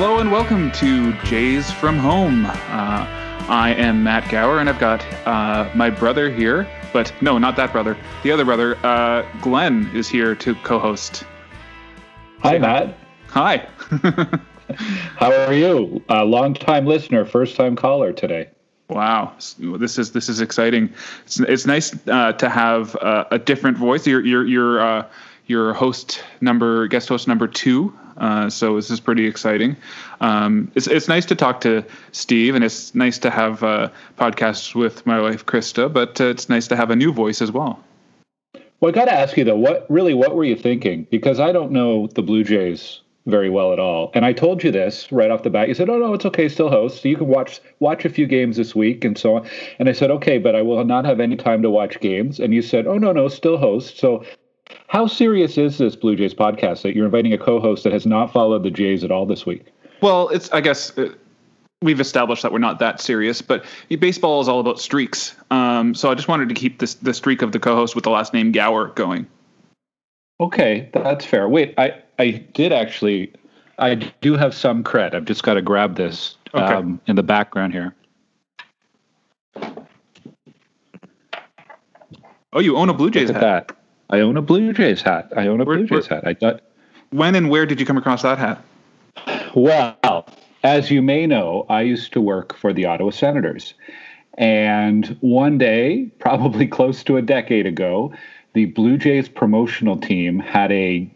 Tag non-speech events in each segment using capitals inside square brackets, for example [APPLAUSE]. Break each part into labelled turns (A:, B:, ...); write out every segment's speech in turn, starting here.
A: Hello and welcome to Jays from Home. Uh, I am Matt Gower and I've got uh, my brother here, but no, not that brother. The other brother, uh, Glenn, is here to co-host.
B: Hi, Matt.
A: Hi. [LAUGHS]
B: How are you? A long-time listener, first-time caller today.
A: Wow, this is this is exciting. It's it's nice uh, to have uh, a different voice. You're you're you're uh, your host number guest host number two. Uh, so this is pretty exciting. Um, it's it's nice to talk to Steve, and it's nice to have uh, podcasts with my wife Krista. But uh, it's nice to have a new voice as well.
B: Well, I got to ask you though, what really what were you thinking? Because I don't know the Blue Jays very well at all. And I told you this right off the bat. You said, "Oh no, it's okay, still host. So you can watch watch a few games this week and so on." And I said, "Okay, but I will not have any time to watch games." And you said, "Oh no, no, still host." So how serious is this Blue Jays podcast that you're inviting a co-host that has not followed the Jays at all this week?
A: Well, it's I guess uh, we've established that we're not that serious, but baseball is all about streaks. Um, so I just wanted to keep this the streak of the co-host with the last name Gower going.
B: Okay, that's fair. Wait, I I did actually I do have some cred. I've just got to grab this okay. um, in the background here.
A: Oh, you own a Blue Jays
B: Look
A: hat.
B: That. I own a Blue Jays hat. I own a where, Blue Jays where, hat. I thought.
A: When and where did you come across that hat?
B: Well, as you may know, I used to work for the Ottawa Senators. And one day, [LAUGHS] probably close to a decade ago, the Blue Jays promotional team had a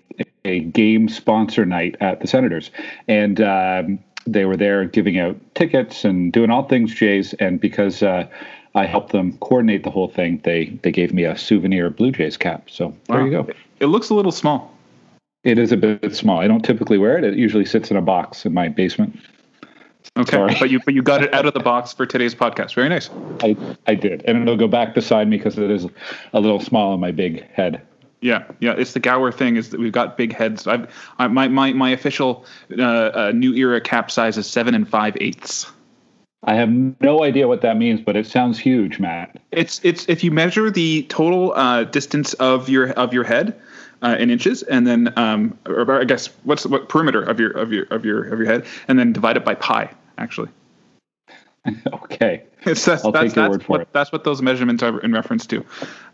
B: a game sponsor night at the Senators, and um, they were there giving out tickets and doing all things Jays. And because uh, I helped them coordinate the whole thing, they they gave me a souvenir Blue Jays cap. So wow. there you go.
A: It looks a little small.
B: It is a bit small. I don't typically wear it. It usually sits in a box in my basement.
A: Okay, Sorry. but you but you got it out of the box for today's podcast. Very nice.
B: I I did, and it'll go back beside me because it is a little small on my big head.
A: Yeah, yeah. It's the Gower thing is that we've got big heads. I've I, my my my official uh, uh, new era cap size is seven and five eighths.
B: I have no idea what that means, but it sounds huge, Matt.
A: It's it's if you measure the total uh, distance of your of your head uh, in inches, and then um, or I guess what's what perimeter of your of your of your of your head, and then divide it by pi. Actually. [LAUGHS]
B: okay.
A: It's that's, I'll that's, take your word for what, it. That's what those measurements are in reference to.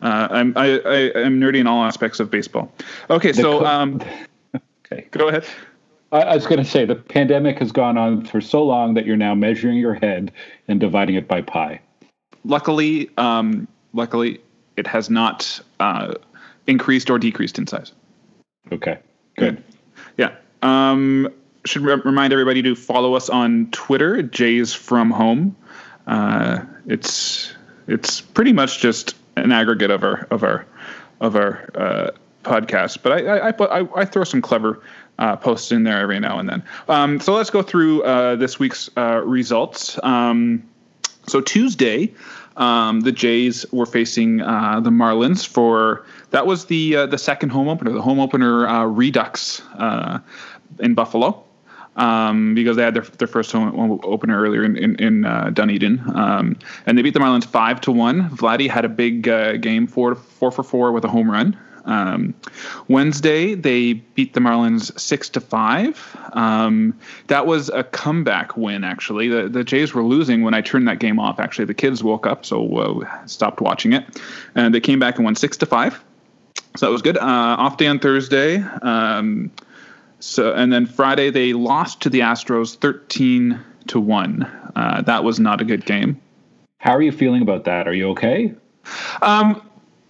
A: Uh, I'm I, I am nerdy in all aspects of baseball. Okay, the so co- um, [LAUGHS] okay, go ahead.
B: I, was going to say the pandemic has gone on for so long that you're now measuring your head and dividing it by pi.
A: Luckily, um, luckily, it has not uh, increased or decreased in size.
B: Okay, good.
A: Yeah. Um, should re- remind everybody to follow us on Twitter, Jays from Home. Uh, it's it's pretty much just an aggregate of our of our of our uh, podcast, but I I, I I throw some clever uh, posts in there every now and then. Um, so let's go through uh, this week's uh, results. Um, so Tuesday, um, the Jays were facing uh, the Marlins for that was the uh, the second home opener, the home opener uh, Redux in Buffalo. Um, because they had their, their first home opener earlier in in, in uh, Dunedin, um, and they beat the Marlins five to one. Vladdy had a big uh, game, four four for four with a home run. Um, Wednesday, they beat the Marlins six to five. Um, that was a comeback win. Actually, the the Jays were losing when I turned that game off. Actually, the kids woke up, so uh, stopped watching it, and they came back and won six to five. So that was good. Uh, off day on Thursday. Um, so and then Friday they lost to the Astros thirteen to one. Uh, that was not a good game.
B: How are you feeling about that? Are you okay?
A: Um,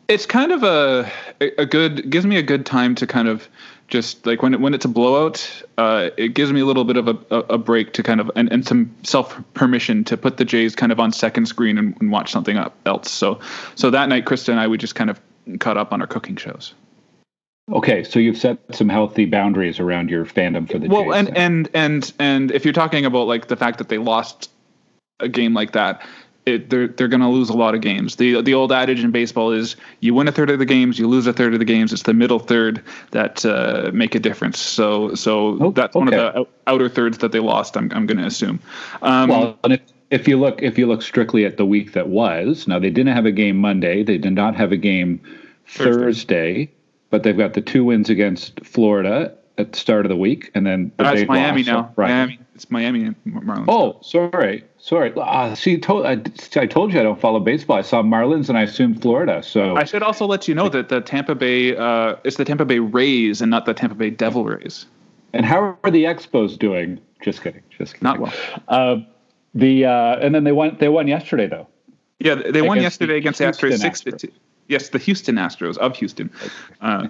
A: it's kind of a a good gives me a good time to kind of just like when it, when it's a blowout, uh, it gives me a little bit of a, a, break to kind of and, and some self permission to put the Jays kind of on second screen and, and watch something else. So so that night, Krista and I we just kind of caught up on our cooking shows.
B: Okay, so you've set some healthy boundaries around your fandom for the
A: well,
B: Jays.
A: and and and and if you're talking about like the fact that they lost a game like that, it, they're they're going to lose a lot of games. The the old adage in baseball is you win a third of the games, you lose a third of the games. It's the middle third that uh, make a difference. So so oh, that's okay. one of the outer thirds that they lost. I'm I'm going to assume.
B: Um, well, and if, if you look if you look strictly at the week that was, now they didn't have a game Monday. They did not have a game Thursday, Thursday but they've got the two wins against Florida at the start of the week, and then the
A: that's Miami now. Right. Miami. It's Miami Marlins.
B: Oh, sorry, sorry. Uh, see, told, I, I told you I don't follow baseball. I saw Marlins and I assumed Florida. So
A: I should also let you know that the Tampa Bay, uh, it's the Tampa Bay Rays and not the Tampa Bay Devil Rays.
B: And how are the Expos doing? Just kidding. Just kidding.
A: Not well.
B: Uh, the uh, and then they won. They won yesterday though.
A: Yeah, they won yesterday against the Astros six to two. Yes, the Houston Astros of Houston. Uh,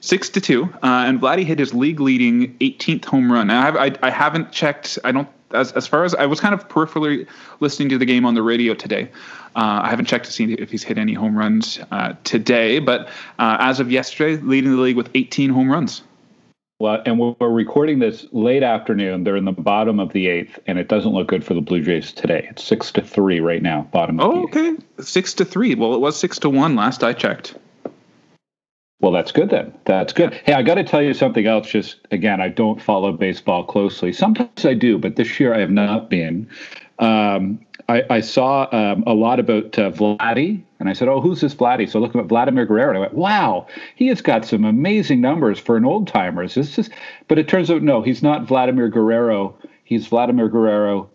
A: six to two, uh, and Vladdy hit his league-leading 18th home run. Now, I, have, I, I haven't checked. I don't as as far as I was kind of peripherally listening to the game on the radio today. Uh, I haven't checked to see if he's hit any home runs uh, today, but uh, as of yesterday, leading the league with 18 home runs.
B: Well, and we're recording this late afternoon. They're in the bottom of the eighth, and it doesn't look good for the Blue Jays today. It's six to three right now, bottom.
A: Oh, okay, six to three. Well, it was six to one last I checked.
B: Well, that's good then. That's good. Hey, I got to tell you something else. Just again, I don't follow baseball closely. Sometimes I do, but this year I have not been. Um, I, I, saw um, a lot about uh, Vladdy, and I said, "Oh, who's this Vladdy?" So looking at Vladimir Guerrero, and I went, "Wow, he has got some amazing numbers for an old timer." Is this just? But it turns out, no, he's not Vladimir Guerrero. He's Vladimir Guerrero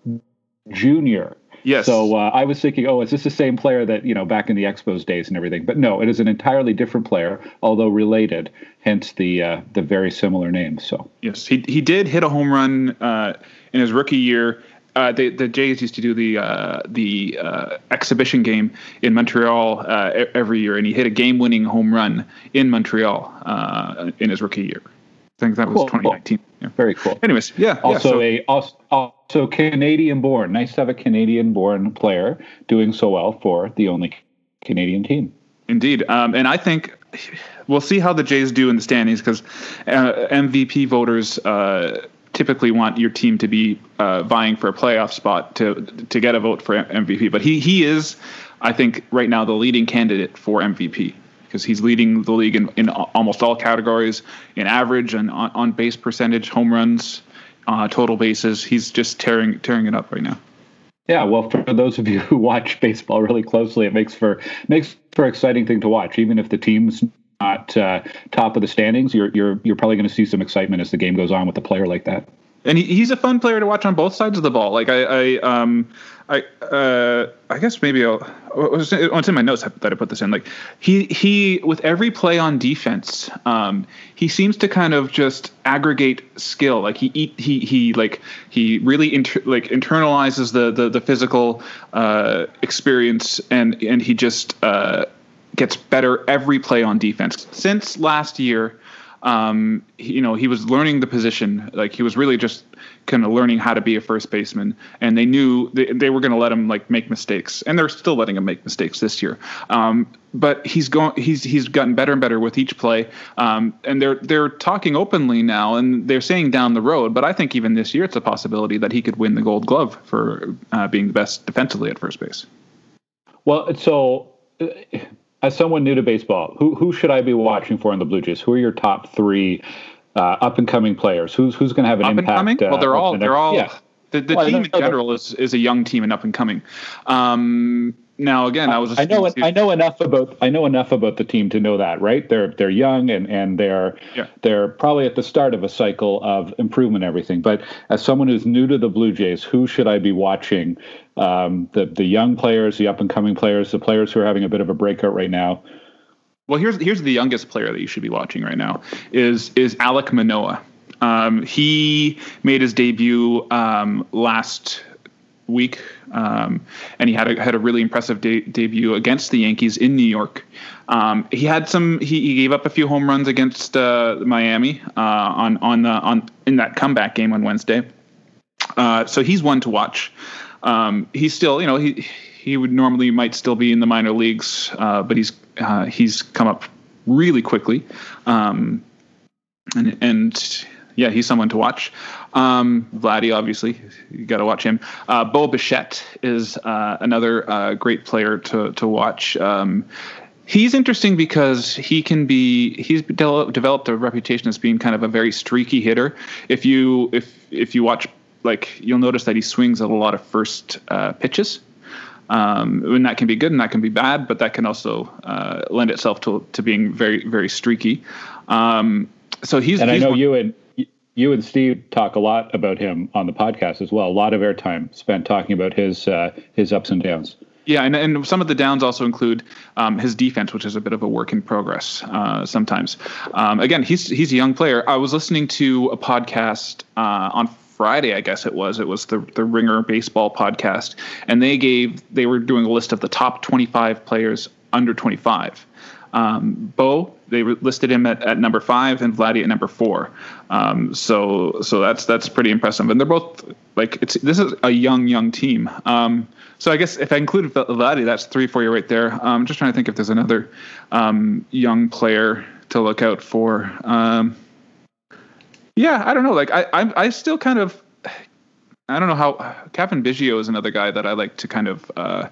B: Jr.
A: Yes.
B: So uh, I was thinking, oh, is this the same player that you know back in the Expos days and everything? But no, it is an entirely different player, although related. Hence the uh, the very similar name. So
A: yes, he he did hit a home run uh, in his rookie year. Uh, the the Jays used to do the uh, the uh, exhibition game in Montreal every year, and he hit a game-winning home run in Montreal in his rookie year. I think that was cool, 2019. Cool.
B: Yeah. Very cool.
A: Anyways, yeah.
B: Also
A: yeah,
B: so, a also, so Canadian born. Nice to have a Canadian born player doing so well for the only Canadian team.
A: Indeed. Um, and I think we'll see how the Jays do in the standings because uh, MVP voters uh, typically want your team to be uh, vying for a playoff spot to to get a vote for MVP. But he he is, I think, right now the leading candidate for MVP because he's leading the league in, in almost all categories in average and on, on base percentage, home runs, uh, total bases. He's just tearing tearing it up right now.
B: Yeah, well, for those of you who watch baseball really closely, it makes for makes for exciting thing to watch. Even if the team's not uh, top of the standings, you're you're you're probably going to see some excitement as the game goes on with a player like that.
A: And he, he's a fun player to watch on both sides of the ball. Like I, I um, I uh, I guess maybe I'll. It's in my notes that I put this in. Like he he with every play on defense, um, he seems to kind of just aggregate skill. Like he eat he he like he really inter, like internalizes the the the physical uh, experience and and he just uh, gets better every play on defense. Since last year, um, he, you know, he was learning the position. Like he was really just kind of learning how to be a first baseman, and they knew they, they were going to let him like make mistakes, and they're still letting him make mistakes this year. Um, but he's going, he's he's gotten better and better with each play, um, and they're they're talking openly now, and they're saying down the road. But I think even this year, it's a possibility that he could win the Gold Glove for uh, being the best defensively at first base.
B: Well, so. Uh, as someone new to baseball, who who should I be watching for in the Blue Jays? Who are your top three uh, up and coming players? Who's who's going to have an
A: up
B: impact?
A: And coming? well, they're uh, all the they're all. Yeah. The, the well, team in general is, is a young team and up and coming. Um, now again, I was.
B: I know. I know enough about. I know enough about the team to know that, right? They're they're young and and they're yeah. they're probably at the start of a cycle of improvement. And everything, but as someone who's new to the Blue Jays, who should I be watching? Um, the the young players, the up and coming players, the players who are having a bit of a breakout right now.
A: Well, here's here's the youngest player that you should be watching right now is is Alek Manoah. Um, he made his debut um, last week, um, and he had a, had a really impressive de- debut against the Yankees in New York. Um, he had some. He, he, gave up a few home runs against uh, Miami uh, on on the on in that comeback game on Wednesday. Uh, so he's one to watch. Um, he's still, you know, he he would normally might still be in the minor leagues, uh, but he's uh, he's come up really quickly, um, and and yeah, he's someone to watch. Um, Vladdy, obviously, you got to watch him. Uh, Bo Bichette is uh, another uh, great player to to watch. Um, he's interesting because he can be he's de- developed a reputation as being kind of a very streaky hitter. If you if if you watch like you'll notice that he swings at a lot of first uh, pitches. Um, and that can be good and that can be bad, but that can also uh, lend itself to to being very very streaky. Um, so he's
B: and
A: he's
B: I know
A: one,
B: you and you and Steve talk a lot about him on the podcast as well. A lot of airtime spent talking about his uh, his ups and downs.
A: Yeah, and, and some of the downs also include um, his defense, which is a bit of a work in progress uh, sometimes. Um, again, he's he's a young player. I was listening to a podcast uh, on Friday, I guess it was. It was the the Ringer Baseball podcast, and they gave they were doing a list of the top 25 players under 25. Um, Bo, they listed him at, at number five, and Vladdy at number four. Um, so so that's that's pretty impressive, and they're both like it's this is a young young team. Um, so I guess if I included Vladdy, that's three for you right there. I'm just trying to think if there's another um, young player to look out for. Um, yeah, I don't know. Like I, I, I still kind of, I don't know how. Cavan Biggio is another guy that I like to kind of uh,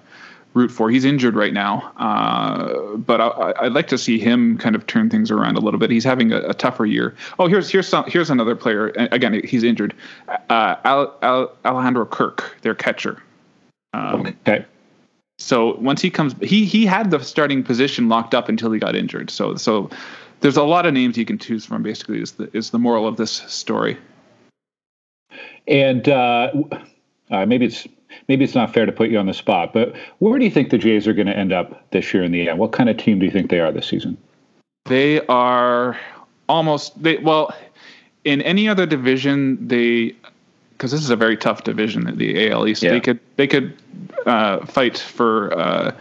A: root for. He's injured right now, uh, but I, would like to see him kind of turn things around a little bit. He's having a, a tougher year. Oh, here's here's some, here's another player. Again, he's injured. Uh, Al, Al, Alejandro Kirk, their catcher.
B: Um, okay.
A: So once he comes, he he had the starting position locked up until he got injured. So so there's a lot of names you can choose from. Basically, is the is the moral of this story.
B: And uh, uh, maybe it's maybe it's not fair to put you on the spot, but where do you think the Jays are going to end up this year in the end? What kind of team do you think they are this season?
A: They are almost they well in any other division they because this is a very tough division the AL East. Yeah. They could they could uh, fight for uh,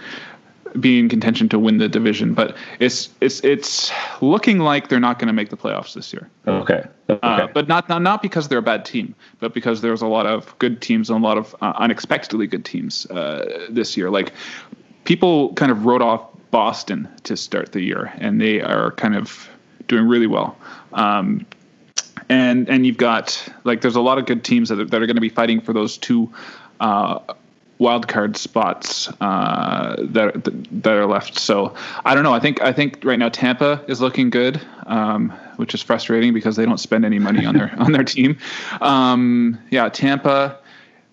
A: be in contention to win the division, but it's it's it's looking like they're not going to make the playoffs this year.
B: Okay. okay.
A: Uh, but not, not not because they're a bad team, but because there's a lot of good teams and a lot of uh, unexpectedly good teams uh, this year. Like people kind of wrote off Boston to start the year, and they are kind of doing really well. Um, and and you've got like there's a lot of good teams that are, that are going to be fighting for those two uh, wild card spots uh, that that are left. So I don't know. I think I think right now Tampa is looking good, um, which is frustrating because they don't spend any money on their [LAUGHS] on their team. Um, yeah, Tampa.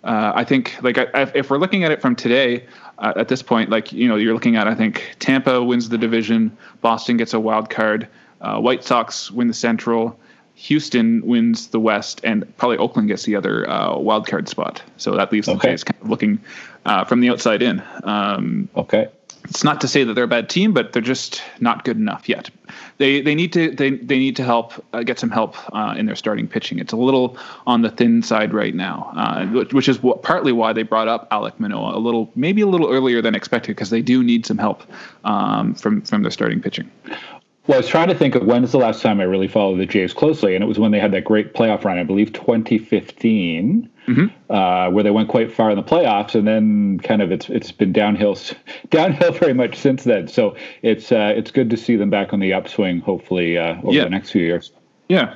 A: Uh, I think like I, if we're looking at it from today, uh, at this point, like you know, you're looking at I think Tampa wins the division, Boston gets a wild card, uh, White Sox win the Central. Houston wins the West, and probably Oakland gets the other uh, wild card spot. So that leaves the okay. Jays kind of looking uh, from the outside in. Um,
B: okay.
A: It's not to say that they're a bad team, but they're just not good enough yet. They they need to they they need to help uh, get some help uh, in their starting pitching. It's a little on the thin side right now, uh, which is what, partly why they brought up Alek Manoah a little maybe a little earlier than expected because they do need some help um, from from their starting pitching.
B: Well, I was trying to think of when is the last time I really followed the Jays closely, and it was when they had that great playoff run, I believe 2015, mm-hmm. uh, where they went quite far in the playoffs, and then kind of it's it's been downhill [LAUGHS] downhill very much since then. So it's uh, it's good to see them back on the upswing, hopefully uh, over yeah. the next few years.
A: Yeah.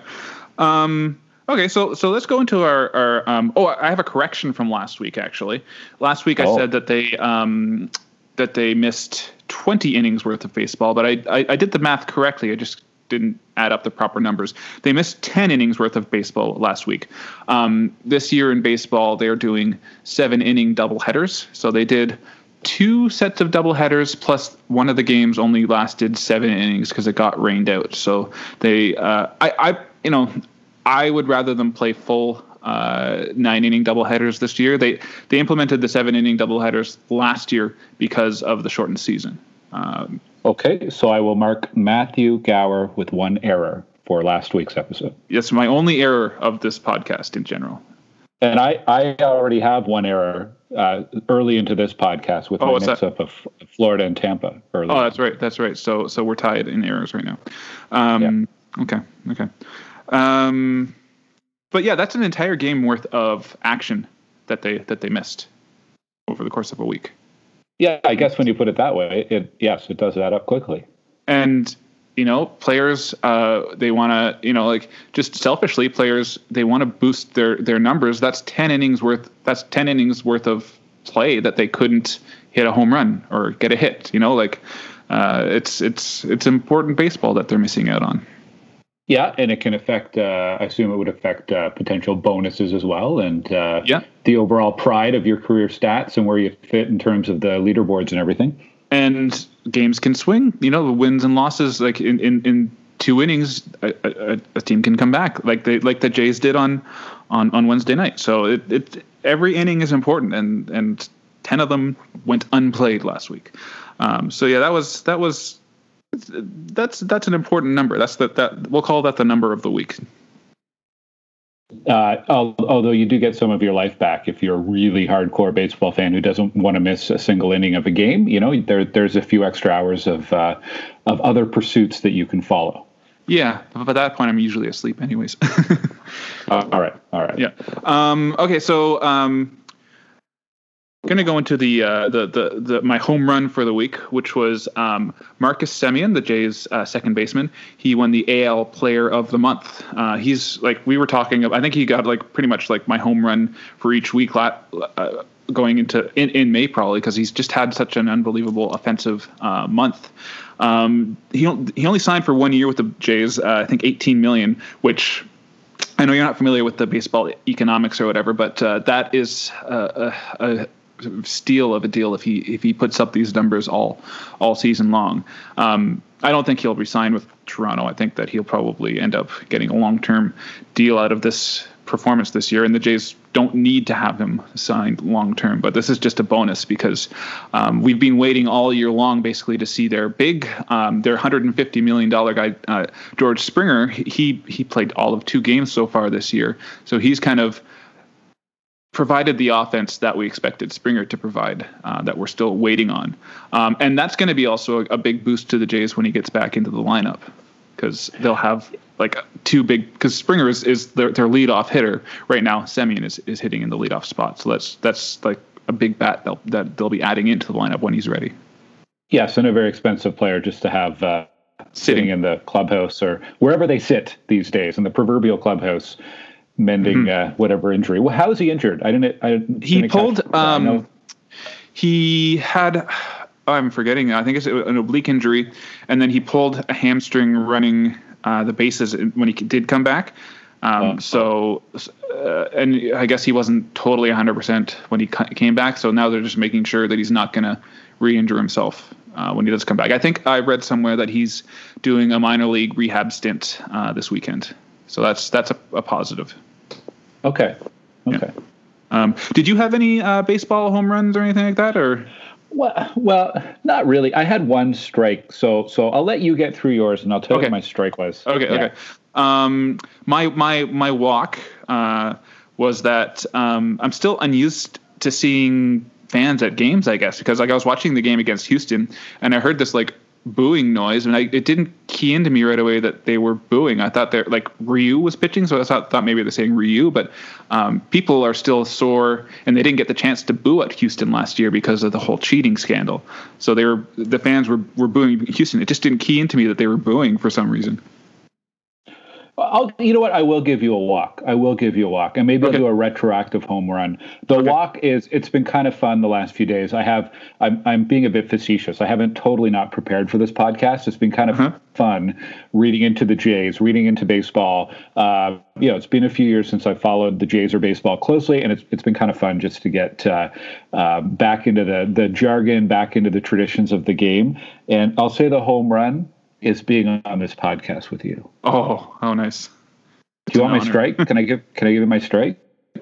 A: Um, okay, so so let's go into our our. Um, oh, I have a correction from last week. Actually, last week I oh. said that they um, that they missed 20 innings worth of baseball, but I, I, I did the math correctly. I just didn't add up the proper numbers. They missed 10 innings worth of baseball last week. Um, this year in baseball, they're doing seven inning double headers. So they did two sets of double headers plus one of the games only lasted seven innings because it got rained out. So they, uh, I, I, you know, I would rather them play full uh, nine inning doubleheaders this year. They they implemented the seven inning doubleheaders last year because of the shortened season.
B: Um, okay, so I will mark Matthew Gower with one error for last week's episode.
A: Yes, my only error of this podcast in general.
B: And I, I already have one error uh, early into this podcast with oh, my mix up of Florida and Tampa. Early.
A: Oh, that's right. That's right. So so we're tied in errors right now. Um, yeah. Okay. Okay. Um, but yeah, that's an entire game worth of action that they that they missed over the course of a week.
B: Yeah, I guess when you put it that way, it yes, it does add up quickly.
A: And you know, players uh, they want to you know like just selfishly, players they want to boost their their numbers. That's ten innings worth. That's ten innings worth of play that they couldn't hit a home run or get a hit. You know, like uh, it's it's it's important baseball that they're missing out on.
B: Yeah, and it can affect. Uh, I assume it would affect uh, potential bonuses as well, and uh,
A: yeah,
B: the overall pride of your career stats and where you fit in terms of the leaderboards and everything.
A: And games can swing. You know, the wins and losses. Like in in, in two innings, a, a, a, team can come back like they like the Jays did on on, on Wednesday night. So it, it every inning is important, and and ten of them went unplayed last week. Um, so yeah, that was that was that's that's an important number. That's that that we'll call that the number of the week.
B: Uh, although you do get some of your life back if you're a really hardcore baseball fan who doesn't want to miss a single inning of a game. You know, there there's a few extra hours of uh, of other pursuits that you can follow.
A: Yeah, but by that point, I'm usually asleep, anyways. [LAUGHS]
B: uh, all right, all right.
A: Yeah. Um, okay, so um, going to go into the, uh, the, the the my home run for the week, which was um, Marcus Semien, the Jays' uh, second baseman. He won the AL Player of the Month. Uh, he's like we were talking. Of, I think he got like pretty much like my home run for each week. Uh, going into in, in May probably because he's just had such an unbelievable offensive uh, month. Um, he he only signed for one year with the Jays. Uh, I think 18 million, which I know you're not familiar with the baseball economics or whatever, but that is a steal of a deal if he if he puts up these numbers all all season long. Um, I don't think he'll resign with Toronto. I think that he'll probably end up getting a long term deal out of this performance this year, and the Jays don't need to have him signed long term. But this is just a bonus because um, we've been waiting all year long, basically, to see their big, um, their 150 million dollar guy, uh, George Springer. He he played all of two games so far this year, so he's kind of provided the offense that we expected Springer to provide, uh, that we're still waiting on. Um, and that's going to be also a, a, big boost to the Jays when he gets back into the lineup because they'll have like two big because Springer is, is their, their leadoff hitter right now. Semien is, is hitting in the leadoff spot, so that's that's like a big bat they'll, that they'll be adding into the lineup when he's ready.
B: Yes, and a very expensive player just to have uh, sitting in the clubhouse or wherever they sit these days in the proverbial clubhouse mending mm-hmm. uh, whatever injury. Well, how is he injured? I didn't. I didn't
A: he pulled. Um, he had. Oh, I'm forgetting. I think it's an oblique injury, and then he pulled a hamstring running uh, the bases when he did come back. Um, oh. So, uh, and I guess he wasn't totally 100% when he came back. So now they're just making sure that he's not going to re-injure himself uh, when he does come back. I think I read somewhere that he's doing a minor league rehab stint uh, this weekend. So that's that's a, a positive.
B: Okay. Okay.
A: Yeah. Um, did you have any uh, baseball home runs or anything like that, or?
B: Well, well, not really. I had one strike, so so I'll let you get through yours, and I'll tell okay. you what my strike was.
A: Okay, yeah. okay. Um, my my my walk uh, was that um, I'm still unused to seeing fans at games, I guess, because like I was watching the game against Houston, and I heard this like booing noise, and I, it didn't key into me right away that they were booing. I thought they're like Ryu was pitching, so I thought, thought maybe they're saying Ryu, but um, people are still sore, and they didn't get the chance to boo at Houston last year because of the whole cheating scandal. So they were the fans were were booing Houston. It just didn't key into me that they were booing for some reason.
B: I'll, you know what? I will give you a walk. I will give you a walk, and maybe okay. I'll do a retroactive home run. The okay. walk is it's been kind of fun the last few days. I have I'm I'm being a bit facetious. I haven't totally not prepared for this podcast. It's been kind of uh-huh. fun reading into the Jays, reading into baseball. Uh, you know, it's been a few years since I followed the Jays or baseball closely, and it's it's been kind of fun just to get uh, uh, back into the the jargon, back into the traditions of the game. And I'll say the home run is being on this podcast with you.
A: Oh, how nice!
B: Do you want my strike? Can I give Can I give it my strike?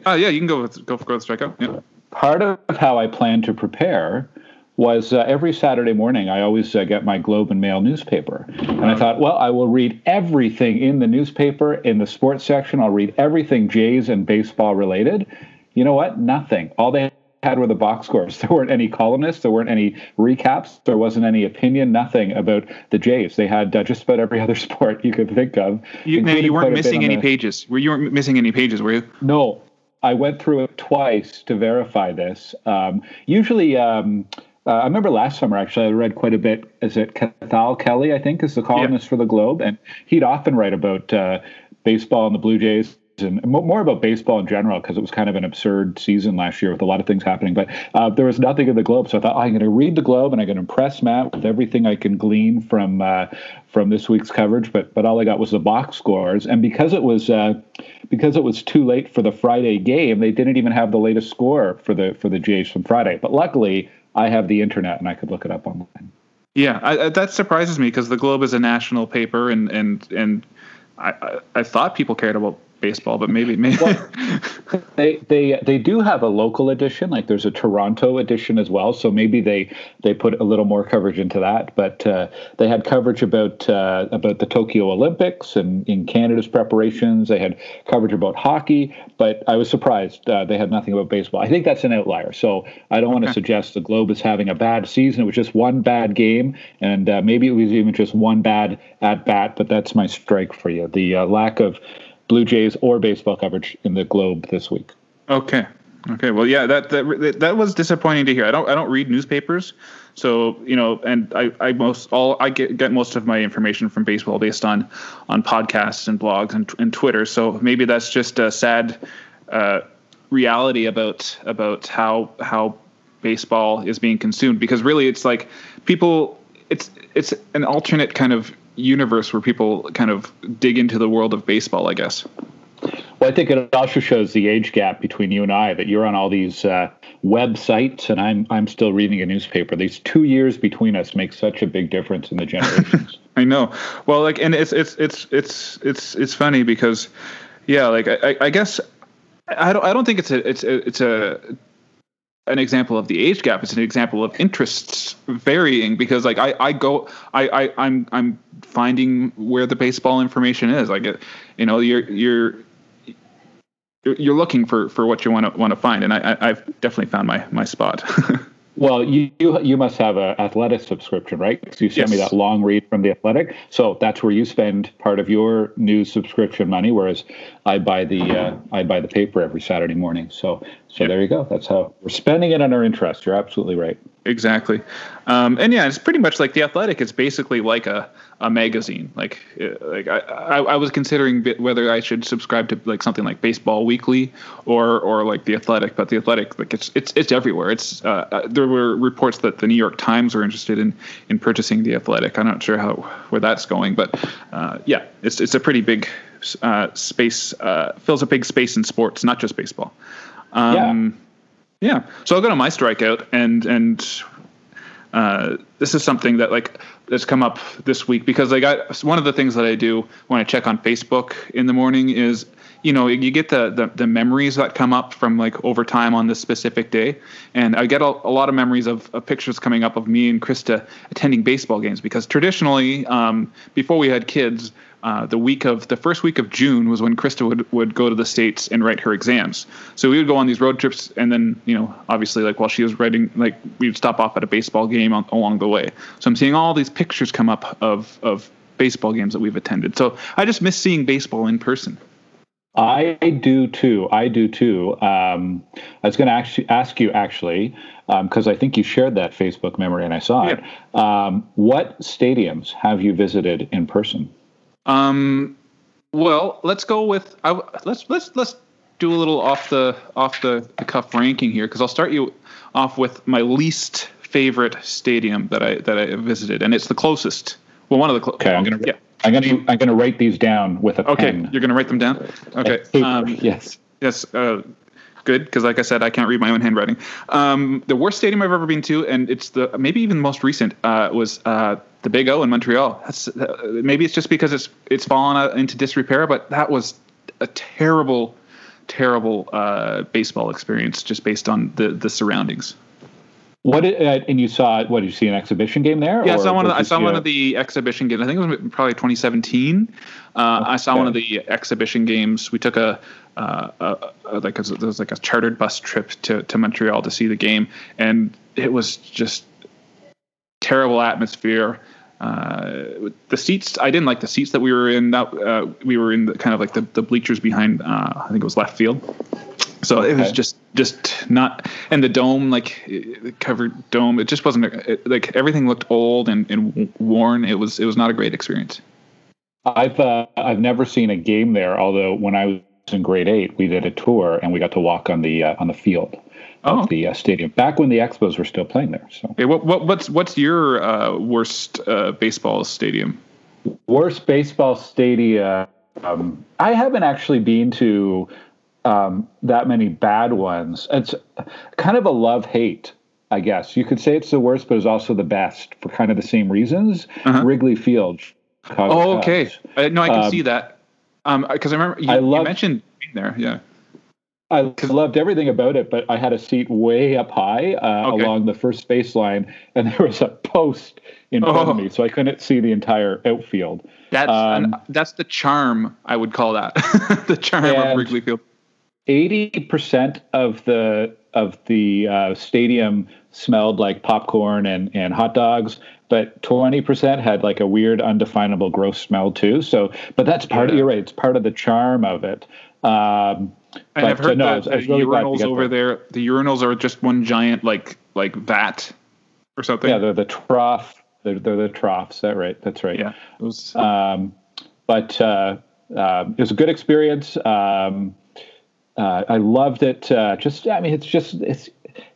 A: Oh uh, yeah, you can go with go for with strikeout. Yeah.
B: Part of how I plan to prepare was uh, every Saturday morning I always uh, get my Globe and Mail newspaper, and I thought, well, I will read everything in the newspaper in the sports section. I'll read everything Jays and baseball related. You know what? Nothing. All they had were the box scores. [LAUGHS] There weren't any columnists. There weren't any recaps. There wasn't any opinion. Nothing about the Jays. They had uh, just about every [LAUGHS] other sport you could think of.
A: You, now, you weren't missing any the, pages. Were you weren't missing any pages? Were you?
B: No, I went through it twice to verify this. Um, usually. Um, uh, I remember last summer actually I read quite a bit. Is it Cathal Kelly? I think is the columnist yeah. for the Globe, and he'd often write about uh, baseball and the Blue Jays and more about baseball in general because it was kind of an absurd season last year with a lot of things happening. But uh, there was nothing in the Globe, so I thought oh, I'm going to read the Globe and I'm going to impress Matt with everything I can glean from uh, from this week's coverage. But but all I got was the box scores, and because it was uh, because it was too late for the Friday game, they didn't even have the latest score for the for the Jays from Friday. But luckily, I have the internet and I could look it up online.
A: Yeah, I, I, that surprises me because the Globe is a national paper, and and and I, I, I thought people cared about baseball, but maybe maybe. Well, [LAUGHS]
B: they they they do have a local edition. Like there's a Toronto edition as well. So maybe they they put a little more coverage into that. But uh, they had coverage about uh, about the Tokyo Olympics and in Canada's preparations. They had coverage about hockey. But I was surprised uh, they had nothing about baseball. I think that's an outlier. So I don't okay. want to suggest the Globe is having a bad season. It was just one bad game, and uh, maybe it was even just one bad at bat. But that's my strike for you. The uh, lack of Blue Jays or baseball coverage in the Globe this week.
A: Okay. Okay. Well, yeah, that that that was disappointing to hear. I don't I don't read newspapers, so you know, and I I most all I get get most of my information from baseball based on on podcasts and blogs and and Twitter. So maybe that's just a sad uh, reality about about how how baseball is being consumed because really it's like people it's it's an alternate kind of universe where people kind of dig into the world of baseball, I guess.
B: Well, I think it also shows the age gap between you and I that you're on all these uh, websites and I'm I'm still reading a newspaper. These two years between us make such a big difference in the generations. [LAUGHS]
A: I know. Well, like, and it's it's it's it's it's it's funny because, yeah, like I, I guess I don't I don't think it's a it's a, it's a an example of the age gap. It's an example of interests varying because like I, I go I, I I'm I'm finding where the baseball information is. Like you know you're you're you're looking for for what you want to want to find, and I, I've definitely found my my spot. [LAUGHS]
B: Well, you you must have an athletic subscription, right? Because you sent yes. me that long read from the athletic. So that's where you spend part of your news subscription money, whereas I buy the uh, I buy the paper every Saturday morning. So so yep. there you go. That's how we're spending it on our interest. You're absolutely right.
A: Exactly, um, and yeah, it's pretty much like the Athletic. It's basically like a, a magazine. Like uh, like I, I, I was considering whether I should subscribe to like something like Baseball Weekly or or like the Athletic, but the Athletic like it's it's it's everywhere. It's uh, uh there were reports that the New York Times were interested in in purchasing the Athletic. I'm not sure how where that's going, but uh, yeah, it's it's a pretty big uh, space uh, fills a big space in sports, not just baseball. Um, yeah. Yeah. So I'll go to my strikeout, and and uh, this is something that like that's come up this week because I one of the things that I do when I check on Facebook in the morning is you know you get the, the, the memories that come up from like over time on this specific day and i get a, a lot of memories of, of, pictures coming up of me and krista attending baseball games because traditionally um, before we had kids uh, the week of the first week of June was when Krista would, would go to the states and write her exams. So we would go on these road trips, and then you know, obviously, like while she was writing, like we'd stop off at a baseball game on, along the way. So I'm seeing all these pictures come up of of baseball games that we've attended. So I just miss seeing baseball in person.
B: I do too. I do too. Um, I was going to actually ask you actually because um, I think you shared that Facebook memory and I saw yeah. it. Um, what stadiums have you visited in person?
A: Um, well, let's go with I, let's let's let's do a little off the off the, the cuff ranking here because I'll start you off with my least favorite stadium that I that I visited, and it's the closest. Well, one of the clo-
B: okay. I'm gonna yeah. I'm gonna I'm gonna write these down with a
A: okay.
B: pen.
A: You're gonna write them down. Okay.
B: Um, yes.
A: Yes. Uh, good because, like I said, I can't read my own handwriting. Um, the worst stadium I've ever been to, and it's the maybe even the most recent, uh, was uh, the Big O in Montreal. That's uh, maybe it's just because it's it's fallen into disrepair, but that was a terrible, terrible uh, baseball experience just based on the the surroundings.
B: What uh, and you saw what did you see an exhibition game there?
A: Yeah, I saw one. Of the, I saw one of the exhibition games. I think it was probably 2017. Uh, okay. I saw one of the exhibition games. We took a, uh, a, a like a, there was like a chartered bus trip to to Montreal to see the game, and it was just terrible atmosphere. Uh, the seats, I didn't like the seats that we were in. That uh, we were in the kind of like the, the bleachers behind. Uh, I think it was left field. So okay. it was just just not, and the dome, like the covered dome, it just wasn't it, like everything looked old and, and worn. It was it was not a great experience.
B: I've uh, I've never seen a game there. Although when I was in grade eight, we did a tour and we got to walk on the uh, on the field oh. of the uh, stadium back when the Expos were still playing there. So,
A: okay, what, what what's what's your uh, worst uh, baseball stadium?
B: Worst baseball stadium. Um, I haven't actually been to um, that many bad ones. It's kind of a love hate I guess you could say it's the worst, but it's also the best for kind of the same reasons. Uh-huh. Wrigley Field.
A: Chicago oh, okay. Uh, no, I can um, see that. Um, because I remember you, I love, you mentioned being there. Yeah.
B: I loved everything about it, but I had a seat way up high uh, okay. along the first baseline, and [LAUGHS] there was a post in front oh. of me, so I couldn't see the entire outfield.
A: That's um, that's the charm. I would call that [LAUGHS] the charm of Wrigley Field.
B: Eighty percent of the of the uh, stadium smelled like popcorn and and hot dogs, but twenty percent had like a weird, undefinable, gross smell too. So, but that's part yeah. of you're right. It's part of the charm of it. Um,
A: and I've heard uh, no, the really urinals over there. The urinals are just one giant like like vat or something.
B: Yeah, they're the trough. They're, they're the troughs. That right? That's right.
A: Yeah.
B: Was, um, but uh, uh, it was a good experience. Um, uh, I loved it. Uh, just I mean, it's just it's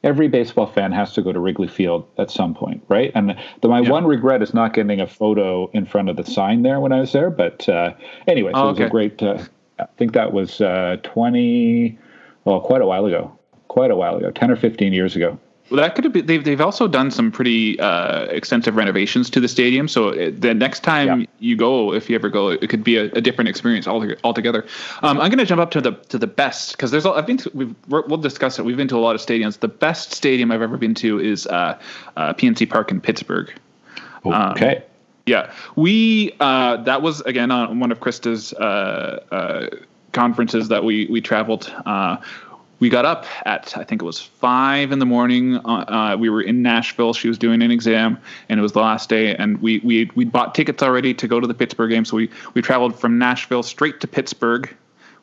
B: every baseball fan has to go to Wrigley Field at some point, right? And the, my yeah. one regret is not getting a photo in front of the sign there when I was there. But uh, anyway, so oh, okay. it was a great. Uh, I think that was uh, 20, well, quite a while ago, quite a while ago, 10 or 15 years ago.
A: Well, that could have been. They've they've also done some pretty uh, extensive renovations to the stadium. So it, the next time yeah. you go, if you ever go, it could be a, a different experience altogether. Um, I'm going to jump up to the to the best because there's. I've been. To, we've, we'll discuss it. We've been to a lot of stadiums. The best stadium I've ever been to is uh, uh, PNC Park in Pittsburgh.
B: Okay. Um,
A: yeah, we uh, that was again on one of Krista's uh, uh, conferences that we we traveled. Uh, we got up at I think it was five in the morning. Uh, uh, we were in Nashville. She was doing an exam, and it was the last day. And we we we bought tickets already to go to the Pittsburgh game. So we we traveled from Nashville straight to Pittsburgh.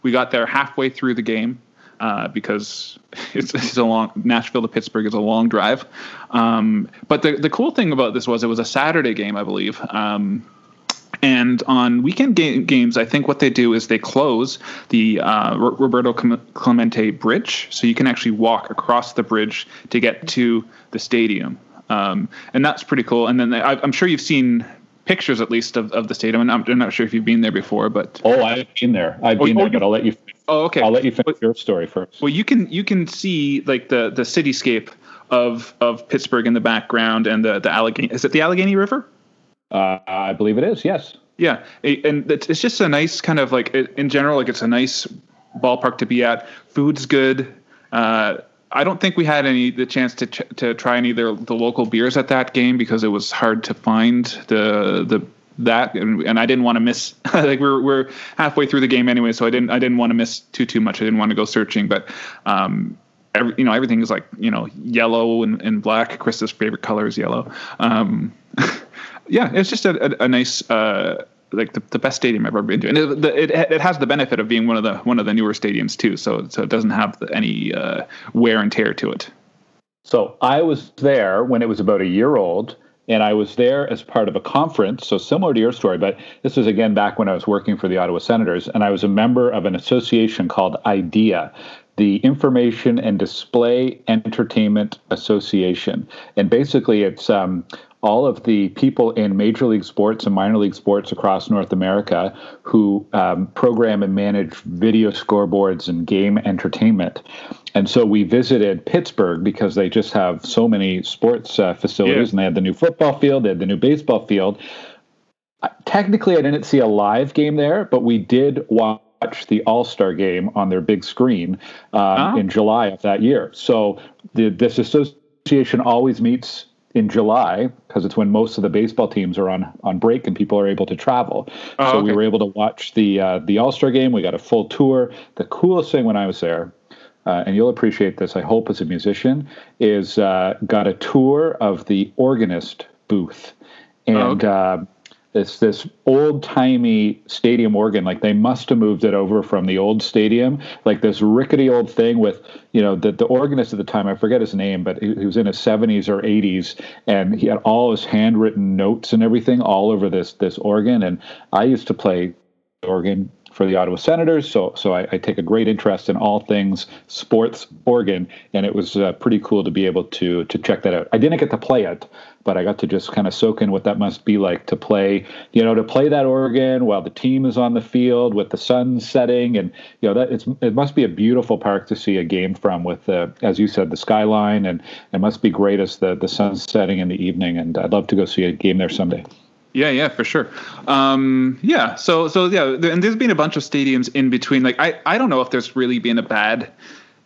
A: We got there halfway through the game uh, because [LAUGHS] it's, it's, a long Nashville to Pittsburgh is a long drive. Um, but the the cool thing about this was it was a Saturday game, I believe. Um, and on weekend ga- games, I think what they do is they close the uh, Roberto Clemente Bridge, so you can actually walk across the bridge to get to the stadium, um, and that's pretty cool. And then they, I, I'm sure you've seen pictures at least of, of the stadium. And I'm, I'm, not sure if you've been there before, but
B: oh, I've been there. I've oh, been oh, there, but I'll let you.
A: Oh, okay.
B: I'll let you finish your story first.
A: Well, you can you can see like the the cityscape of of Pittsburgh in the background and the the Allegheny. Is it the Allegheny River?
B: Uh, I believe it is. Yes.
A: Yeah, and it's just a nice kind of like in general, like it's a nice ballpark to be at. Food's good. Uh, I don't think we had any the chance to ch- to try any of the, the local beers at that game because it was hard to find the the that and, and I didn't want to miss [LAUGHS] like we're we're halfway through the game anyway, so I didn't I didn't want to miss too too much. I didn't want to go searching, but um, every, you know everything is like you know yellow and, and black. Krista's favorite color is yellow. Um, [LAUGHS] yeah, it's just a, a, a nice. Uh, like the, the best stadium I've ever been to, and it, it, it has the benefit of being one of the one of the newer stadiums too. So so it doesn't have any uh, wear and tear to it.
B: So I was there when it was about a year old, and I was there as part of a conference, so similar to your story, but this was again back when I was working for the Ottawa Senators, and I was a member of an association called IDEA, the Information and Display Entertainment Association. And basically, it's um, all of the people in major league sports and minor league sports across North America who um, program and manage video scoreboards and game entertainment. And so we visited Pittsburgh because they just have so many sports uh, facilities, yeah. and they had the new football field, they had the new baseball field. Technically, I didn't see a live game there, but we did watch the All Star game on their big screen um, oh. in July of that year. So the, this association always meets in July because it's when most of the baseball teams are on on break and people are able to travel. Oh, so okay. we were able to watch the uh, the All Star game. We got a full tour. The coolest thing when I was there, uh, and you'll appreciate this, I hope, as a musician, is uh, got a tour of the organist booth, and. Oh, okay. It's this old timey stadium organ. Like they must have moved it over from the old stadium, like this rickety old thing with, you know, the, the organist at the time, I forget his name, but he, he was in his 70s or 80s and he had all his handwritten notes and everything all over this, this organ. And I used to play organ for the Ottawa Senators. So so I, I, take a great interest in all things sports organ, and it was uh, pretty cool to be able to to check that out. I didn't get to play it, but I got to just kind of soak in what that must be like to play, you know, to play that organ while the team is on the field with the sun setting, and you know that it's it must be a beautiful park to see a game from with the as you said the skyline, and it must be great as the the sun's setting in the evening, and I'd love to go see a game there someday.
A: Yeah, yeah, for sure. Um, yeah, so so yeah, and there's been a bunch of stadiums in between. Like I, I don't know if there's really been a bad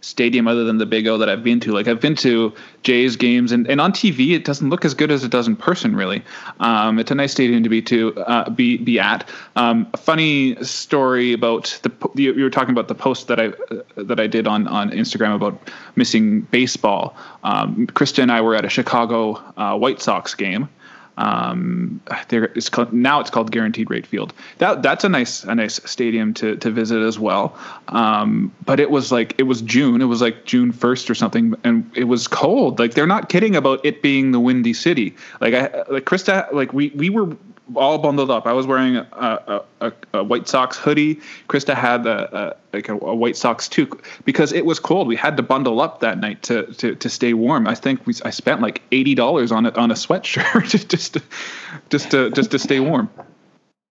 A: stadium other than the Big O that I've been to. Like I've been to Jays games, and, and on TV it doesn't look as good as it does in person. Really, um, it's a nice stadium to be to uh, be be at. Um, a funny story about the you were talking about the post that I uh, that I did on on Instagram about missing baseball. Um, Krista and I were at a Chicago uh, White Sox game. Um, there it's called, now it's called Guaranteed Rate Field. That that's a nice a nice stadium to to visit as well. Um, but it was like it was June. It was like June first or something, and it was cold. Like they're not kidding about it being the windy city. Like I like Krista. Like we we were all bundled up. I was wearing a, a, a White Sox hoodie. Krista had a, a like a, White Sox too because it was cold. We had to bundle up that night to to, to stay warm. I think we I spent like eighty dollars on it on a sweatshirt [LAUGHS] just just to, just to just to stay warm.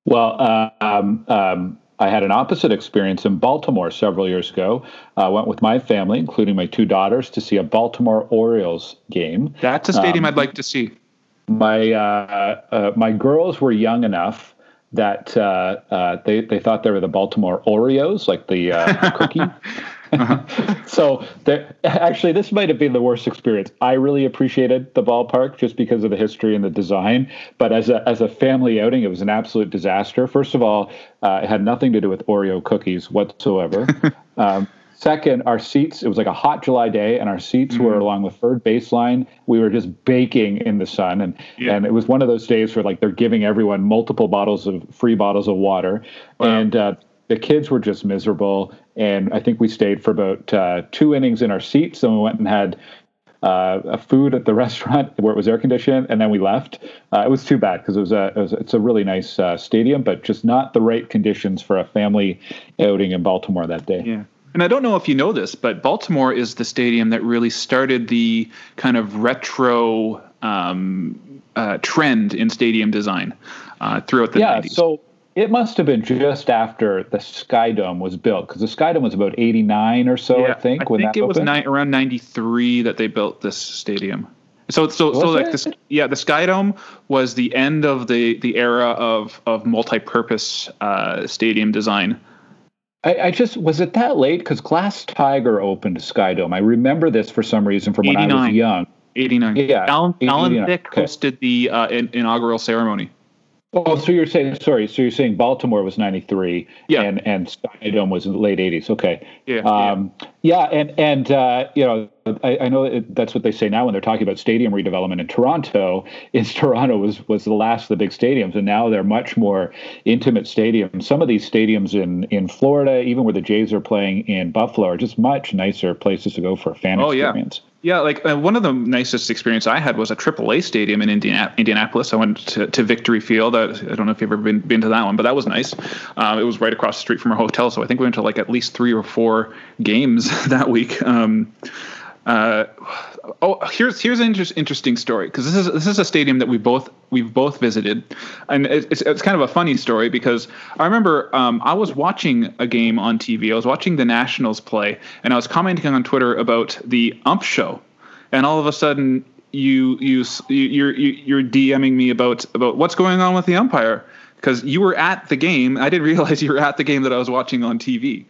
B: Well, uh, um, um, I had an opposite experience in Baltimore several years ago. I uh, went with my family, including my two daughters, to see a Baltimore Orioles game.
A: That's a stadium um, I'd like to see
B: my uh, uh, my girls were young enough that uh, uh they they thought they were the Baltimore Oreos, like the, uh, cookie. [LAUGHS] uh-huh. [LAUGHS] so actually, this might have been the worst experience. I really appreciated the ballpark just because of the history and the design, but as a as a family outing, it was an absolute disaster. First of all, it had nothing to do with Oreo cookies whatsoever. [LAUGHS] um, Second, our seats, it was like a hot July day, and our seats mm-hmm. were along the third baseline. We were just baking in the sun. And, yeah. and it was one of those days where like they're giving everyone multiple bottles of free bottles of water. Wow. And uh, the kids were just miserable. And I think we stayed for about uh, two innings in our seats. Then we went and had uh, a food at the [LAUGHS] restaurant where it was air conditioned, and then we left. Uh, it was too bad because it was a it was, it's a really nice uh, stadium, but just not the right conditions for a family outing in Baltimore that day.
A: Yeah. And I don't know if you know this, but Baltimore is the stadium that really started the kind of retro um, uh, trend in stadium design uh, throughout the
B: yeah,
A: 90s.
B: So it must have been just after the Sky Dome was built because the Sky Dome was about 89 or so, yeah, I think.
A: I think it was ni- around 93 that they built this stadium. So, so, was so like this, yeah, the Sky Dome was the end of the the era of of multi-purpose uh, stadium design.
B: I, I, just was it that late because Glass Tiger opened Skydome. I remember this for some reason from when I was young.
A: 89. Yeah. Alan, Alan Thicke okay. hosted the uh, in, inaugural ceremony.
B: Oh, so you're saying sorry? So you're saying Baltimore was '93, yeah, and and Skydome was in the late '80s. Okay,
A: yeah, um,
B: yeah. yeah, and and uh, you know, I, I know that's what they say now when they're talking about stadium redevelopment in Toronto. [LAUGHS] Is Toronto was was the last of the big stadiums, and now they're much more intimate stadiums. Some of these stadiums in in Florida, even where the Jays are playing in Buffalo, are just much nicer places to go for a fan oh, experience.
A: Yeah. Yeah, like uh, one of the nicest experience I had was a AAA stadium in Indiana, Indianapolis. I went to, to Victory Field. I, I, don't know if you've ever been, been to that one, but that was nice. Uh, it was right across the street from our hotel, so I think we went to like at least three or four games [LAUGHS] that week. Um, uh, oh, here's here's an inter- interesting story because this is this is a stadium that we both we've both visited, and it's it's kind of a funny story because I remember um, I was watching a game on TV. I was watching the Nationals play, and I was commenting on Twitter about the ump show, and all of a sudden you you you're you're DMing me about about what's going on with the umpire because you were at the game. I didn't [LAUGHS] realize you were at the game that I was watching on TV.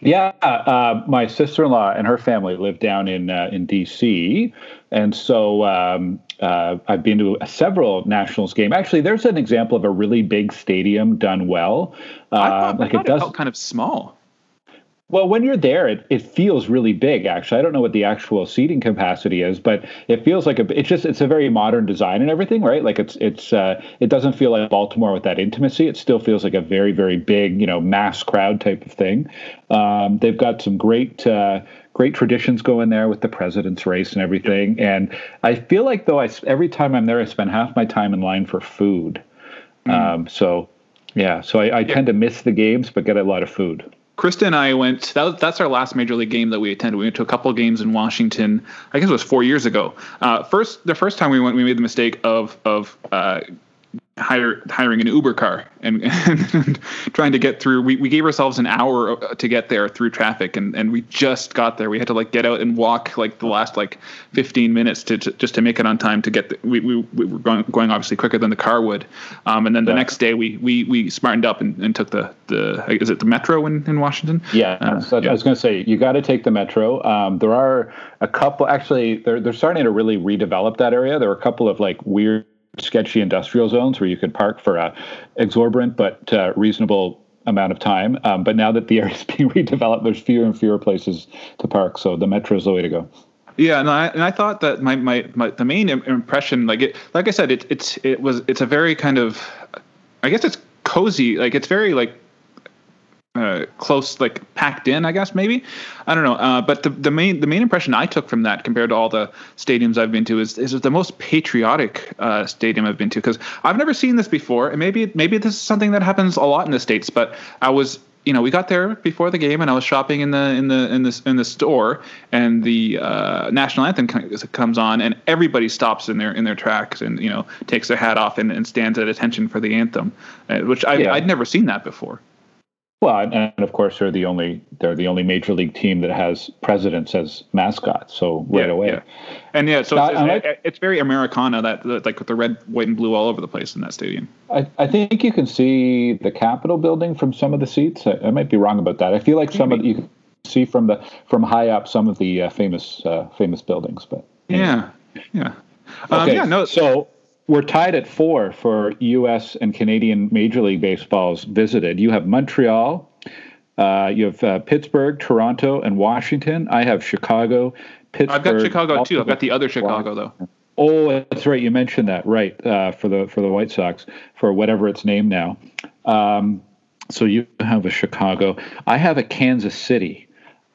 B: Yeah, uh, my sister-in-law and her family live down in uh, in D.C., and so um, uh, I've been to several Nationals game. Actually, there's an example of a really big stadium done well.
A: I thought, like I thought it, does, it felt kind of small.
B: Well, when you're there, it, it feels really big. Actually, I don't know what the actual seating capacity is, but it feels like a. It's just it's a very modern design and everything, right? Like it's it's uh, it doesn't feel like Baltimore with that intimacy. It still feels like a very very big, you know, mass crowd type of thing. Um, they've got some great. Uh, great traditions going there with the president's race and everything. And I feel like though I every time I'm there, I spend half my time in line for food. Mm. Um, so Yeah, so I, I yeah. tend to miss the games, but get a lot of food.
A: Krista and I went. That that's our last major league game that we attended. We went to a couple games in Washington. I guess it was four years ago. Uh, first, the first time we went, we made the mistake of of uh, hire, hiring an Uber car and, [LAUGHS] and, trying to get through. We, we gave ourselves an hour to get there through traffic, and, and we just got there. We had to like get out and walk like the last like 15 minutes to, to just to make it on time to get. The, we, we, we were going, going obviously quicker than the car would, um, and then the yeah. next day we we we smartened up and, and took the the is it the metro in, in Washington?
B: Yeah, uh, so yeah. I was going to say you got to take the metro. Um, there are a couple actually they're they're starting to really redevelop that area. There are a couple of like weird sketchy industrial zones where you could park for a exorbitant but uh, reasonable amount of time. Um, but now that the [LAUGHS] area is being redeveloped, there's fewer and fewer places to park. So the metro is the way to go.
A: Yeah, and I and I thought that my, my, my the main impression, like it, like I said, it it's it was it's a very kind of, I guess it's cozy, like it's very like uh, close, like packed in, I guess maybe. I don't know. Uh, but the, the main the main impression I took from that, compared to all the stadiums I've been to, is is the most patriotic uh, stadium I've been to because I've never seen this before, and maybe maybe this is something that happens a lot in the states. But I was. You know, we got there before the game, and I was shopping in the in the in the in the store, and the uh, national anthem comes on, and everybody stops in their in their tracks, and you know takes their hat off and, and stands at attention for the anthem, uh, which I, yeah. I'd never seen that before.
B: Well, and of course they're the only they're the only major league team that has presidents as mascots. So right
A: yeah,
B: away,
A: yeah. and yeah, so it's, it's, it's, very Americana that, that like with the red, white, and blue all over the place in that stadium.
B: I, I think you can see the Capitol building from some of the seats. I, I might be wrong about that. I feel like some of the, you can see from the from high up some of the uh, famous uh, famous buildings. But
A: anyway. yeah, yeah,
B: um, okay. yeah. No, so we're tied at four for U.S. and Canadian Major League Baseballs visited. You have Montreal, uh, you have uh, Pittsburgh, Toronto, and Washington. I have Chicago, Pittsburgh.
A: I've got Chicago too. I've got the other Chicago though.
B: Oh, that's right. You mentioned that, right? Uh, for the for the White Sox, for whatever it's named now. Um, so you have a Chicago. I have a Kansas City.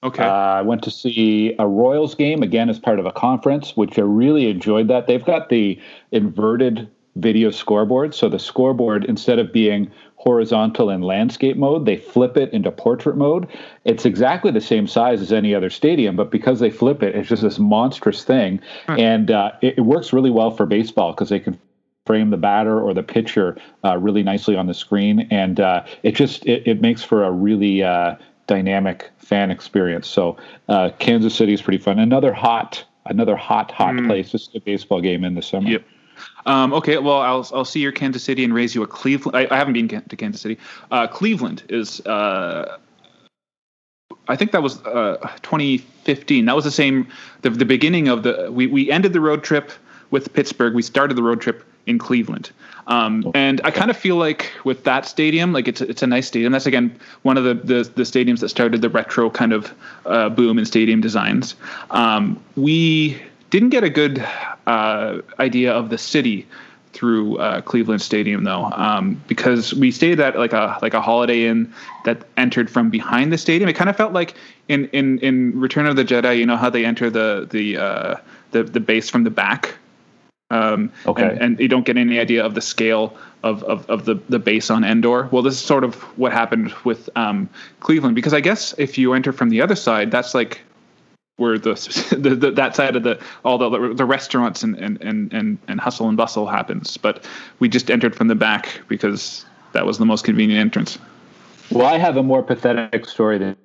A: Okay. Uh,
B: I went to see a Royals game again as part of a conference, which I really enjoyed. That they've got the inverted video scoreboard, so the scoreboard instead of being horizontal in landscape mode, they flip it into portrait mode. It's exactly the same size as any other stadium, but because they flip it, it's just this monstrous thing, and uh, it, it works really well for baseball because they can frame the batter or the pitcher uh, really nicely on the screen, and uh, it just it, it, makes for a really uh, dynamic fan experience. So uh, Kansas City is pretty fun. Another hot, another hot, hot mm. place to see a baseball game in the summer.
A: Yep. Um, okay, well, I'll I'll see your Kansas City and raise you a Cleveland. I, I haven't been to Kansas City. Uh, Cleveland is. Uh, I think that was uh, 2015. That was the same. The, the beginning of the. We we ended the road trip with Pittsburgh. We started the road trip in Cleveland. Um, and I kind of feel like with that stadium, like it's it's a nice stadium. That's again one of the the, the stadiums that started the retro kind of uh, boom in stadium designs. Um, we didn't get a good uh, idea of the city through uh, Cleveland Stadium though, um, because we stayed at like a like a Holiday Inn that entered from behind the stadium. It kind of felt like in in in Return of the Jedi, you know how they enter the the uh, the the base from the back um, okay. And, and, you don't get any idea of the scale of, of, of, the, the base on Endor. Well, this is sort of what happened with um, Cleveland, because I guess if you enter from the other side, that's like where the, [LAUGHS] the, the, that side of the all the the restaurants and, and, and, and, and hustle and bustle happens. But we just entered from the back because that was the most convenient entrance.
B: Well, I have a more pathetic story than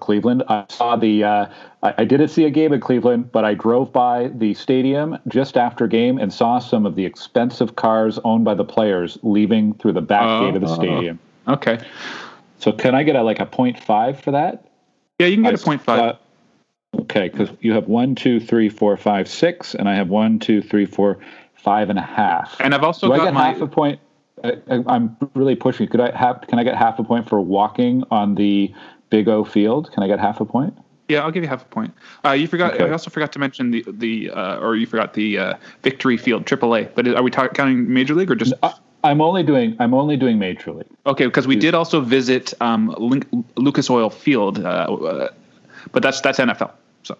B: Cleveland. I saw the. Uh, I, I, didn't see a game in Cleveland, but I drove by the stadium just after game and saw some of the expensive cars owned by the players leaving through the back uh, gate of the uh, stadium.
A: Okay.
B: So can I get a like a point five for that?
A: Yeah, you can get I, a point five. Uh,
B: okay, because you have one, two, three, four, five, six, and I have one, two, three, four, five and a half.
A: And I've also
B: Do
A: got
B: I get
A: my,
B: half a point. I, am really pushing. Could I have? Can I get half a point for walking on the Big O Field. Can I get half a point?
A: Yeah, I'll give you half a point. Uh, you forgot. Okay. I also forgot to mention the the uh, or you forgot the uh, Victory Field AAA. But are we counting Major League or just?
B: I'm only doing I'm only doing Major League.
A: Okay, because we did also visit um, Link, Lucas Oil Field, uh, uh, but that's that's NFL. So.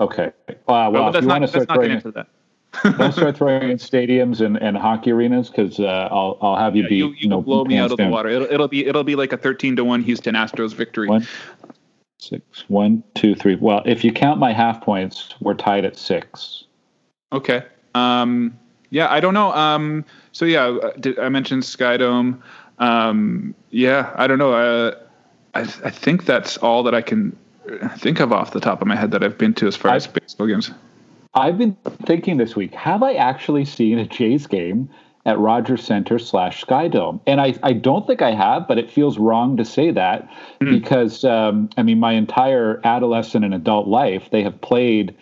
B: Okay. Uh, well,
A: well that's, not, that's not getting into that.
B: Don't start [LAUGHS] throwing in stadiums and, and hockey arenas because uh, I'll I'll have you
A: Yeah,
B: be
A: you, you
B: know,
A: blow me out of the water. It'll, it'll be it'll be like a thirteen to one Houston Astros victory.
B: One, six, one, two, three. Well, if you count my half points, we're tied at six.
A: Okay. Um, yeah, I don't know. Um, so yeah, uh, did, I mentioned Skydome. Um, yeah, I don't know. Uh, I I think that's all that I can think of off the top of my head that I've been to as far
B: I-
A: as baseball games.
B: I've been thinking this week, have I actually seen a Jays game at Rogers Center slash Skydome? And I, I don't think I have, but it feels wrong to say that because, um, I mean, my entire adolescent and adult life, they have played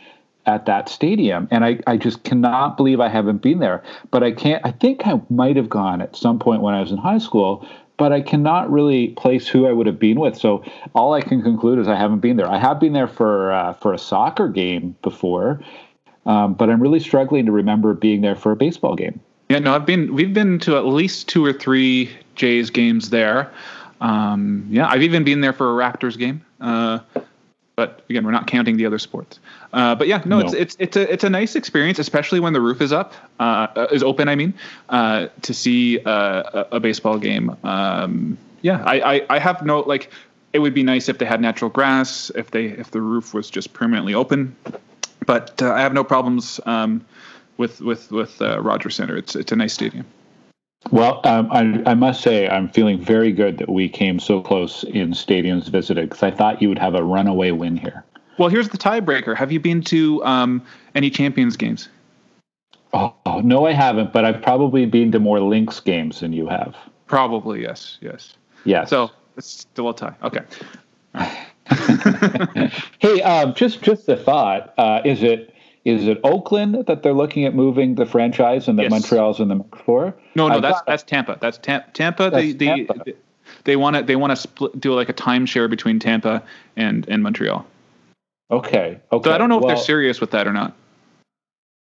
B: at that stadium. And I, I just cannot believe I haven't been there. But I can't, I think I might have gone at some point when I was in high school. But I cannot really place who I would have been with, so all I can conclude is I haven't been there. I have been there for uh, for a soccer game before, um, but I'm really struggling to remember being there for a baseball game.
A: Yeah, no, I've been we've been to at least two or three Jays games there. Um, yeah, I've even been there for a Raptors game. Uh, but again, we're not counting the other sports. Uh, but yeah, no,
B: No.
A: it's it's it's a it's a nice experience, especially when the roof is up, uh, uh, is open. I mean, uh, to see uh, a, a baseball game. Um, yeah, I, I I have no like. It would be nice if they had natural grass, if they if the roof was just permanently open. But uh, I have no problems um, with with with uh, Rogers Center. It's it's a nice stadium.
B: Well, um, I, I must say I'm feeling very good that we came so close in stadiums visited because I thought you would have a runaway win here.
A: Well, here's the tiebreaker. Have you been to um, any Champions games?
B: Oh, oh, no, I haven't, but I've probably been to more Lynx games than you have.
A: Probably yes, yes.
B: Yes.
A: So it's still a tie. Okay. [LAUGHS]
B: Hey, um, just just a thought. Uh, is it is it Oakland that they're looking at moving the franchise and that
A: Yes.
B: Montreal's in the mix for?
A: No, no,
B: I
A: that's
B: thought-
A: that's Tampa. That's Tam- Tampa. They
B: That's
A: they
B: Tampa.
A: they want to they want to split do like a timeshare between Tampa and and Montreal.
B: okay. Okay.
A: So I don't know if
B: Well,
A: they're serious with that or not.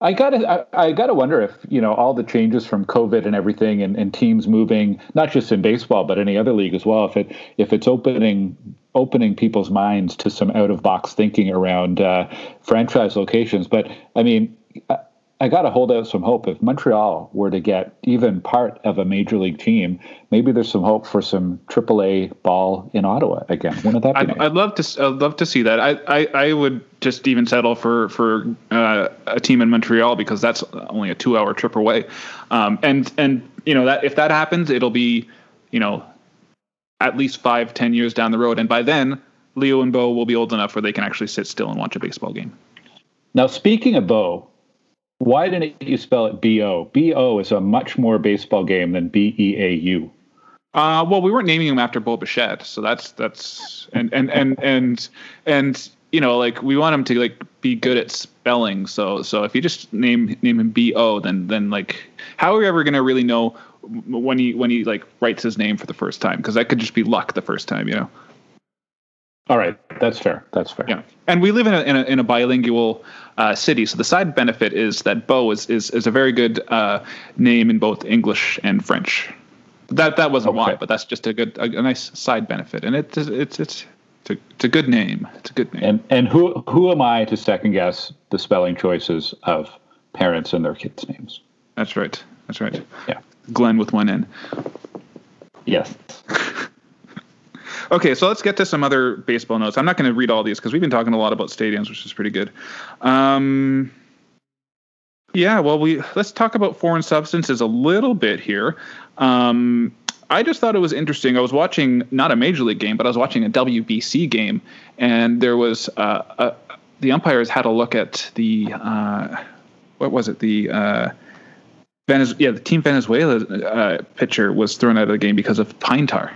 B: I gotta, I, I gotta wonder if you know all the changes from COVID and everything, and, and teams moving, not just in baseball but any other league as well. If it if it's opening opening people's minds to some out of box thinking around uh, franchise locations. But I mean, I, I gotta hold out some hope. If Montreal were to get even part of a major league team, maybe there's some hope for some AAA ball in Ottawa again. Wouldn't that be
A: I'd,
B: nice?
A: I'd love to. I'd love to see that. I, I, I would just even settle for for uh, a team in Montreal because that's only a two hour trip away. Um, and and you know that if that happens, it'll be you know at least five ten years down the road, and by then Leo and Bo will be old enough where they can actually sit still and watch a baseball game.
B: Now, speaking of Bo, why didn't you spell it B O? B O is a much more baseball game than B E A U.
A: Uh, well, we weren't naming him after Bo Bichette, so that's that's and and and and and you know, like we want him to like be good at spelling. So so if you just name name him B O, then then like how are we ever gonna really know when he when he like writes his name for the first time? Because that could just be luck the first time, you know.
B: All right, that's fair. That's fair.
A: Yeah, and we live in a in a, in a bilingual uh, city, so the side benefit is that Bo is is, is a very good uh, name in both English and French. That that wasn't why, but that's just a good a, a nice side benefit, and it's it's it's it's a, it's a good name. It's a good name.
B: And and who who am I to second guess the spelling choices of parents and their kids' names?
A: That's right. That's right.
B: Yeah.
A: Glenn with one N.
B: Yes. [LAUGHS]
A: Okay, so let's get to some other baseball notes. I'm not going to read all these because we've been talking a lot about stadiums, which is pretty good. Um, yeah, well, we let's talk about foreign substances a little bit here. Um, I just thought it was interesting. I was watching not a major league game, but I was watching a WBC game, and there was uh, a, the umpires had a look at the uh, what was it the uh, Venez- yeah the team Venezuela uh, pitcher was thrown out of the game because of pine tar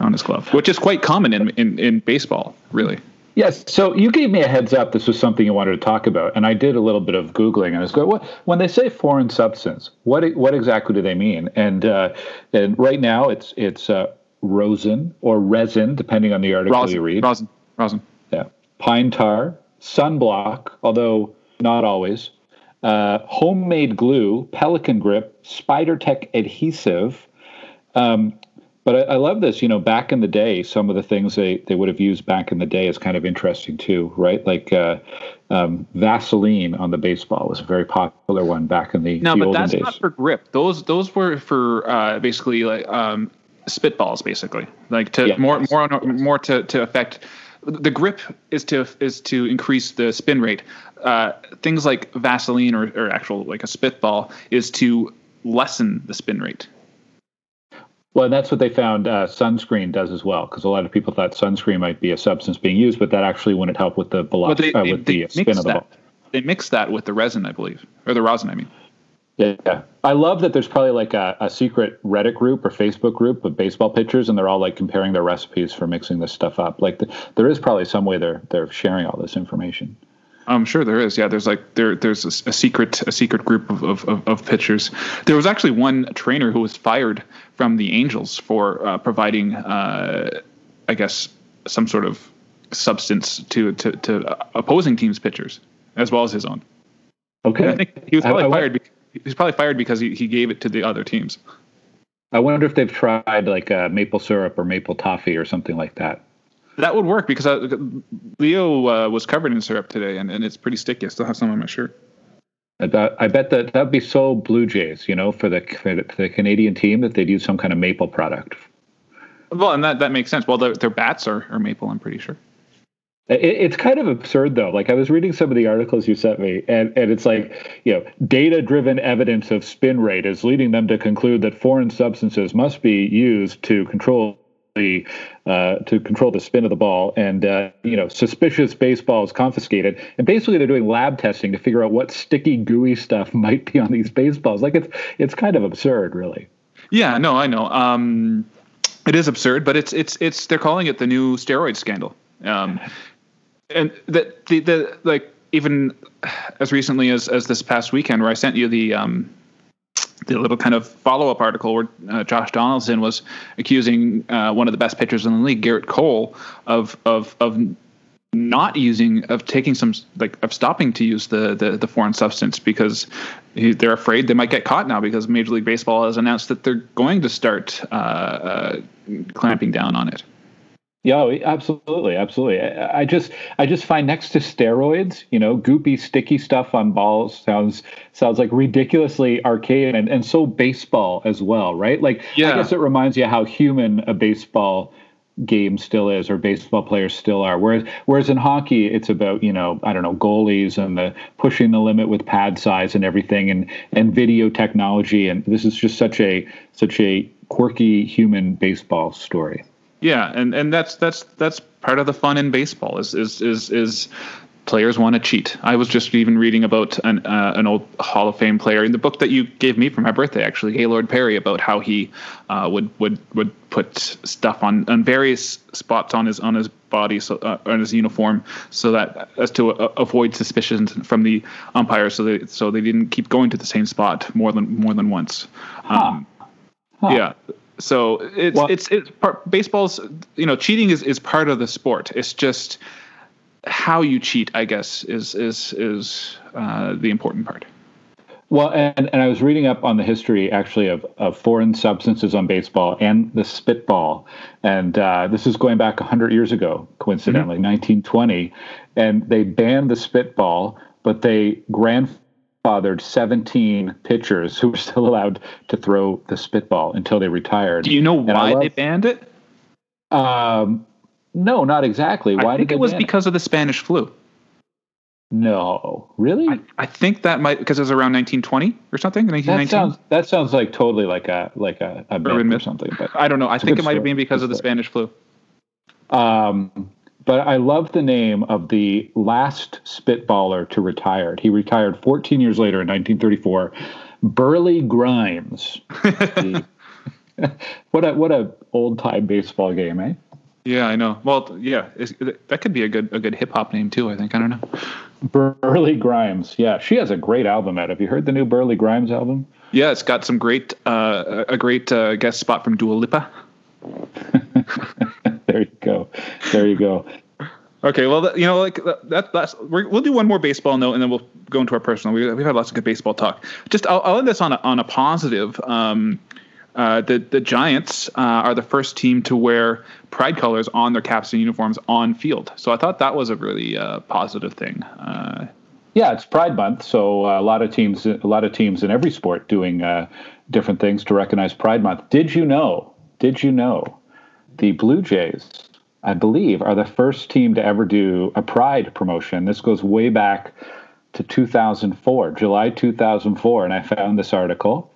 A: on his glove, which is quite common in in, in baseball, really.
B: Yes. So you gave me a heads up. This was something you wanted to talk about, and I did a little bit of googling. And I was going, "What? When they say foreign substance, what what exactly do they mean?" And uh, and right now it's it's uh, rosin or resin, depending on the article you read.
A: rosin, rosin.
B: Yeah. Pine tar, sunblock, although not always. Uh, homemade glue, Pelican grip, Spider Tack adhesive. Um, But I, I, love this. You know, back in the day, some of the things they, they would have used back in the day is kind of interesting too, right? Like uh, um, Vaseline on the baseball was a very popular one back in the,
A: no,
B: the
A: but that's
B: days.
A: not for grip. Those those were for uh, basically like um, spitballs, basically, like to yeah, more more more to to affect the grip is to is to increase the spin rate. Uh, things like Vaseline or, or actual like a spitball is to lessen the spin rate.
B: Well, that's what they found uh, sunscreen does as well, because a lot of people thought sunscreen might be a substance being used, but that actually wouldn't help with the velocity, well, uh, with the spin of the ball.
A: They mix that with the resin, I believe, or the rosin, I mean.
B: Yeah, I love that. There's probably like a, a secret Reddit group or Facebook group of baseball pitchers, and they're all like comparing their recipes for mixing this stuff up. Like, the, there is probably some way they're they're sharing all this information.
A: I'm sure there is. Yeah, there's like there there's a, a secret a secret group of, of, of, pitchers. There was actually one trainer who was fired from the Angels for uh, providing, uh, I guess, some sort of substance to, to to opposing teams' pitchers as well as his own.
B: Okay,
A: and I think he was probably I, I fired. he was probably fired because he, he gave it to the other teams.
B: I wonder if they've tried like uh, maple syrup or maple toffee or something like that.
A: That would work because I, uh, Leo uh, was covered in syrup today, and, and it's pretty sticky. I still have some on my shirt.
B: I bet, I bet that that'd be so Blue Jays, you know, for the for the Canadian team that they'd use some kind of maple product.
A: Well, and that, that makes sense. Well, their, their bats are, are maple, I'm pretty sure.
B: It, it's kind of absurd, though. Like I was reading some of the articles you sent me, and, and it's like, you know, data driven evidence of spin rate is leading them to conclude that foreign substances must be used to control the uh, to control the spin of the ball, and uh, you know, suspicious baseballs confiscated. And basically, they're doing lab testing to figure out what sticky, gooey stuff [LAUGHS] might be on these baseballs. Like it's it's kind of absurd, really.
A: Yeah, no, I know. Um, it is absurd, but it's it's it's they're calling it the new steroid scandal. Um, and that the the like even as recently as as this past weekend, where I sent you the um, the little kind of follow up article where uh, Josh Donaldson was accusing uh, one of the best pitchers in the league, Gerrit Cole, of of of not using of taking some like of stopping to use the the, the foreign substance because he, they're afraid they might get caught now because Major League Baseball has announced that they're going to start uh, uh clamping down on it.
B: Oh, yeah, absolutely, absolutely. I, I, just, I just find next to steroids, you know, goopy, sticky stuff on balls sounds sounds like ridiculously archaic and, and so baseball as well, right? Like, yeah. I guess it reminds you how human a baseball game still is, or baseball players still are. Whereas, whereas in hockey, it's about you know, I don't know, goalies and the pushing the limit with pad size and everything, and and video technology, and this is just such a such a quirky human baseball story.
A: Yeah, and and that's that's that's part of the fun in baseball is is is is players want to cheat. I was just even reading about an uh, an old Hall of Fame player in the book that you gave me for my birthday, actually, Gaylord Perry, about how he uh, would would would put stuff on on various spots on his on his body, so uh, on his uniform, so that as to uh, avoid suspicions from the umpires, so they so they didn't keep going to the same spot more than more than once.
B: Huh. Um,
A: huh. Yeah. So it's well, it's it's part, baseball's you know cheating is, is part of the sport. It's just how you cheat, I guess, is is is uh, the important part.
B: Well, and, and I was reading up on the history actually of, of foreign substances on baseball and the spitball. And uh, this is going back 100 years ago, coincidentally, mm-hmm. 1920. And they banned the spitball, but they grand fathered 17 pitchers who were still allowed to throw the spitball until they retired.
A: Do you know why love, they banned it?
B: Um, no, not exactly. Why
A: I think it was because it? of the Spanish flu.
B: No, really?
A: I, I think that might because it was around 1920 or something. 1919.
B: That sounds that sounds like totally like a like a, a myth or something. But
A: I don't know. I think it might have been because of the Spanish flu.
B: Um, but I love the name of the last spitballer to retire. He retired 14 years later in 1934. Burleigh Grimes. [LAUGHS] what a what a old time baseball game, eh?
A: Yeah, I know. Well, yeah, that could be a good a good hip hop name too. I think I don't know.
B: Burleigh Grimes. Yeah, she has a great album out. Have you heard the new Burleigh Grimes album?
A: Yeah, it's got some great uh, a great uh, guest spot from Dua Lipa. [LAUGHS]
B: there you go. There you go.
A: Okay, well, you know, like that. That's we will do one more baseball note, and then we'll go into our personal. We, have had lots of good baseball talk. Just, I'll, I'll end this on a on a positive. Um, uh, the the Giants uh, are the first team to wear pride colors on their caps and uniforms on field. So I thought that was a really uh, positive thing. Uh,
B: yeah, it's Pride Month, so a lot of teams, a lot of teams in every sport doing uh, different things to recognize Pride Month. Did you know? Did you know the Blue Jays? I believe are the first team to ever do a Pride promotion. This goes way back to 2004, July 2004, and I found this article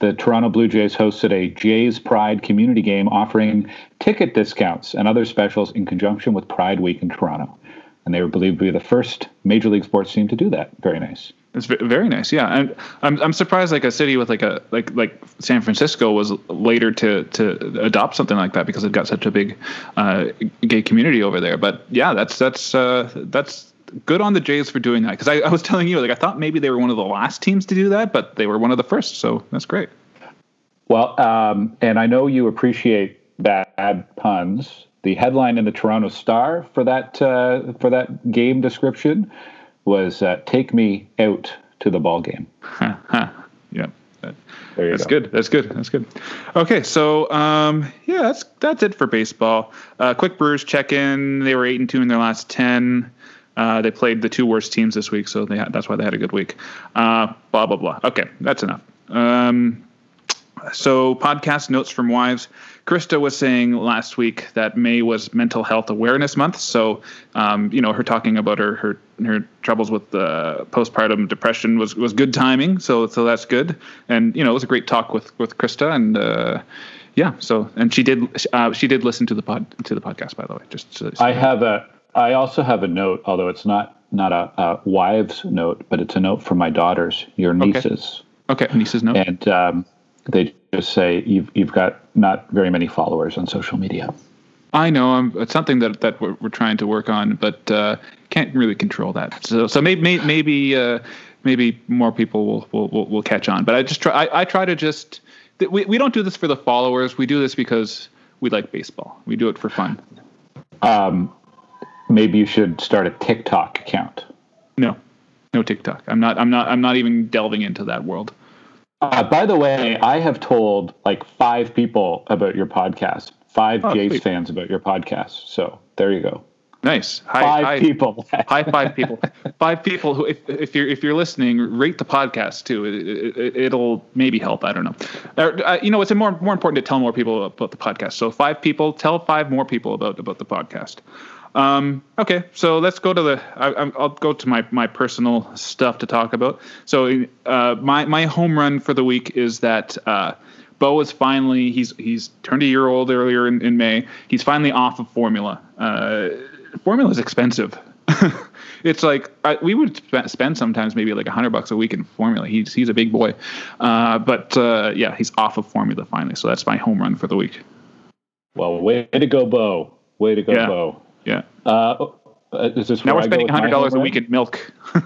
B: the Toronto Blue Jays hosted a Jays Pride community game offering ticket discounts and other specials in conjunction with Pride Week in Toronto. And they were believed to be the first major league sports team to do that. Very nice.
A: It's very nice, yeah. And I'm I'm surprised like a city with like a like like San Francisco was later to to adopt something like that because it got such a big uh, gay community over there. But yeah, that's that's uh, that's good on the Jays for doing that because I, I, was telling you like I thought maybe they were one of the last teams to do that, but they were one of the first, so that's great.
B: Well, um, and I know you appreciate bad puns. The headline in the Toronto Star for that uh, for that game description was uh, "Take me out to the ball game." [LAUGHS]
A: yeah. that's go. good. That's good. That's good. Okay, so um, yeah, that's that's it for baseball. Uh, quick Brewers check in. They were eight and two in their last ten. Uh, they played the two worst teams this week, so had, that's why they had a good week. Uh, blah blah blah. Okay, that's enough. Um, so podcast notes from wives. Krista was saying last week that May was Mental Health Awareness Month. So, um, you know, her talking about her her, her troubles with uh, postpartum depression was, was good timing. So so that's good. And you know, it was a great talk with with Krista and. Uh, yeah. So, and she did. Uh, she did listen to the pod to the podcast. By the way, just.
B: So, so I have a I also have a note, although it's not not a, a wives note, but it's a note from my daughters, your nieces.
A: Okay, okay. nieces note.
B: And um, they just say you've you've got not very many followers on social media.
A: I know. I'm, it's something that that we're, we're trying to work on, but uh, can't really control that. So so maybe maybe uh, maybe more people will, will, will will catch on. But I just try. I, I try to just. We we don't do this for the followers. We do this because we like baseball. We do it for fun.
B: Um, maybe you should start a TikTok account.
A: No, no TikTok. I'm not. I'm not. I'm not even delving into that world.
B: Uh, by the way, I have told like five people about your podcast. Five oh, Jays sweet. fans about your podcast. So there you go.
A: Nice.
B: Hi, five hi, people.
A: hi, five people. Five people who, if, if you're if you're listening, rate the podcast too. It, will it, maybe help. I don't know. Uh, you know, it's more more important to tell more people about the podcast. So five people, tell five more people about about the podcast. Um, okay, so let's go to the. I, will go to my, my personal stuff to talk about. So uh, my my home run for the week is that uh, Bo is finally he's he's turned a year old earlier in, in May. He's finally off of formula. Uh, formula is expensive. [LAUGHS] it's like I, we would spend sometimes maybe like a hundred bucks a week in formula. He's he's a big boy, uh, but uh, yeah, he's off of formula finally. So that's my home run for the week.
B: Well, way to go, Bo! Way to go, yeah. Bo!
A: Yeah. Uh,
B: uh, is this
A: now we're spending hundred dollars a week in milk. [LAUGHS]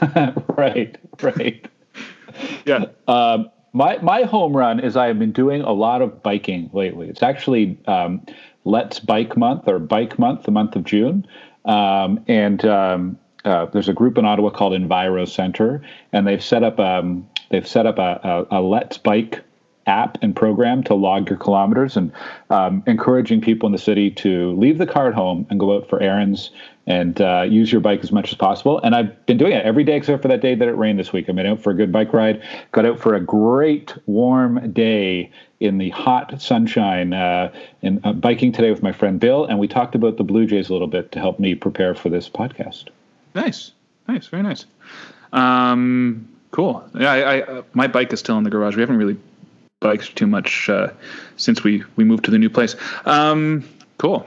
A: [LAUGHS]
B: right. Right.
A: Yeah.
B: Um, my my home run is I have been doing a lot of biking lately. It's actually um, Let's Bike Month or Bike Month, the month of June, um, and um, uh, there's a group in Ottawa called Enviro Center, and they've set up um, they've set up a, a, a Let's Bike app and program to log your kilometers and um, encouraging people in the city to leave the car at home and go out for errands and uh, use your bike as much as possible. And I've been doing it every day except for that day that it rained this week. I've been out for a good bike ride, got out for a great warm day in the hot sunshine uh, and uh, biking today with my friend Bill. And we talked about the Blue Jays a little bit to help me prepare for this podcast.
A: Nice. Nice. Very nice. Um, cool. Yeah, I, I, uh, my bike is still in the garage. We haven't really bikes too much uh, since we we moved to the new place. Um, cool.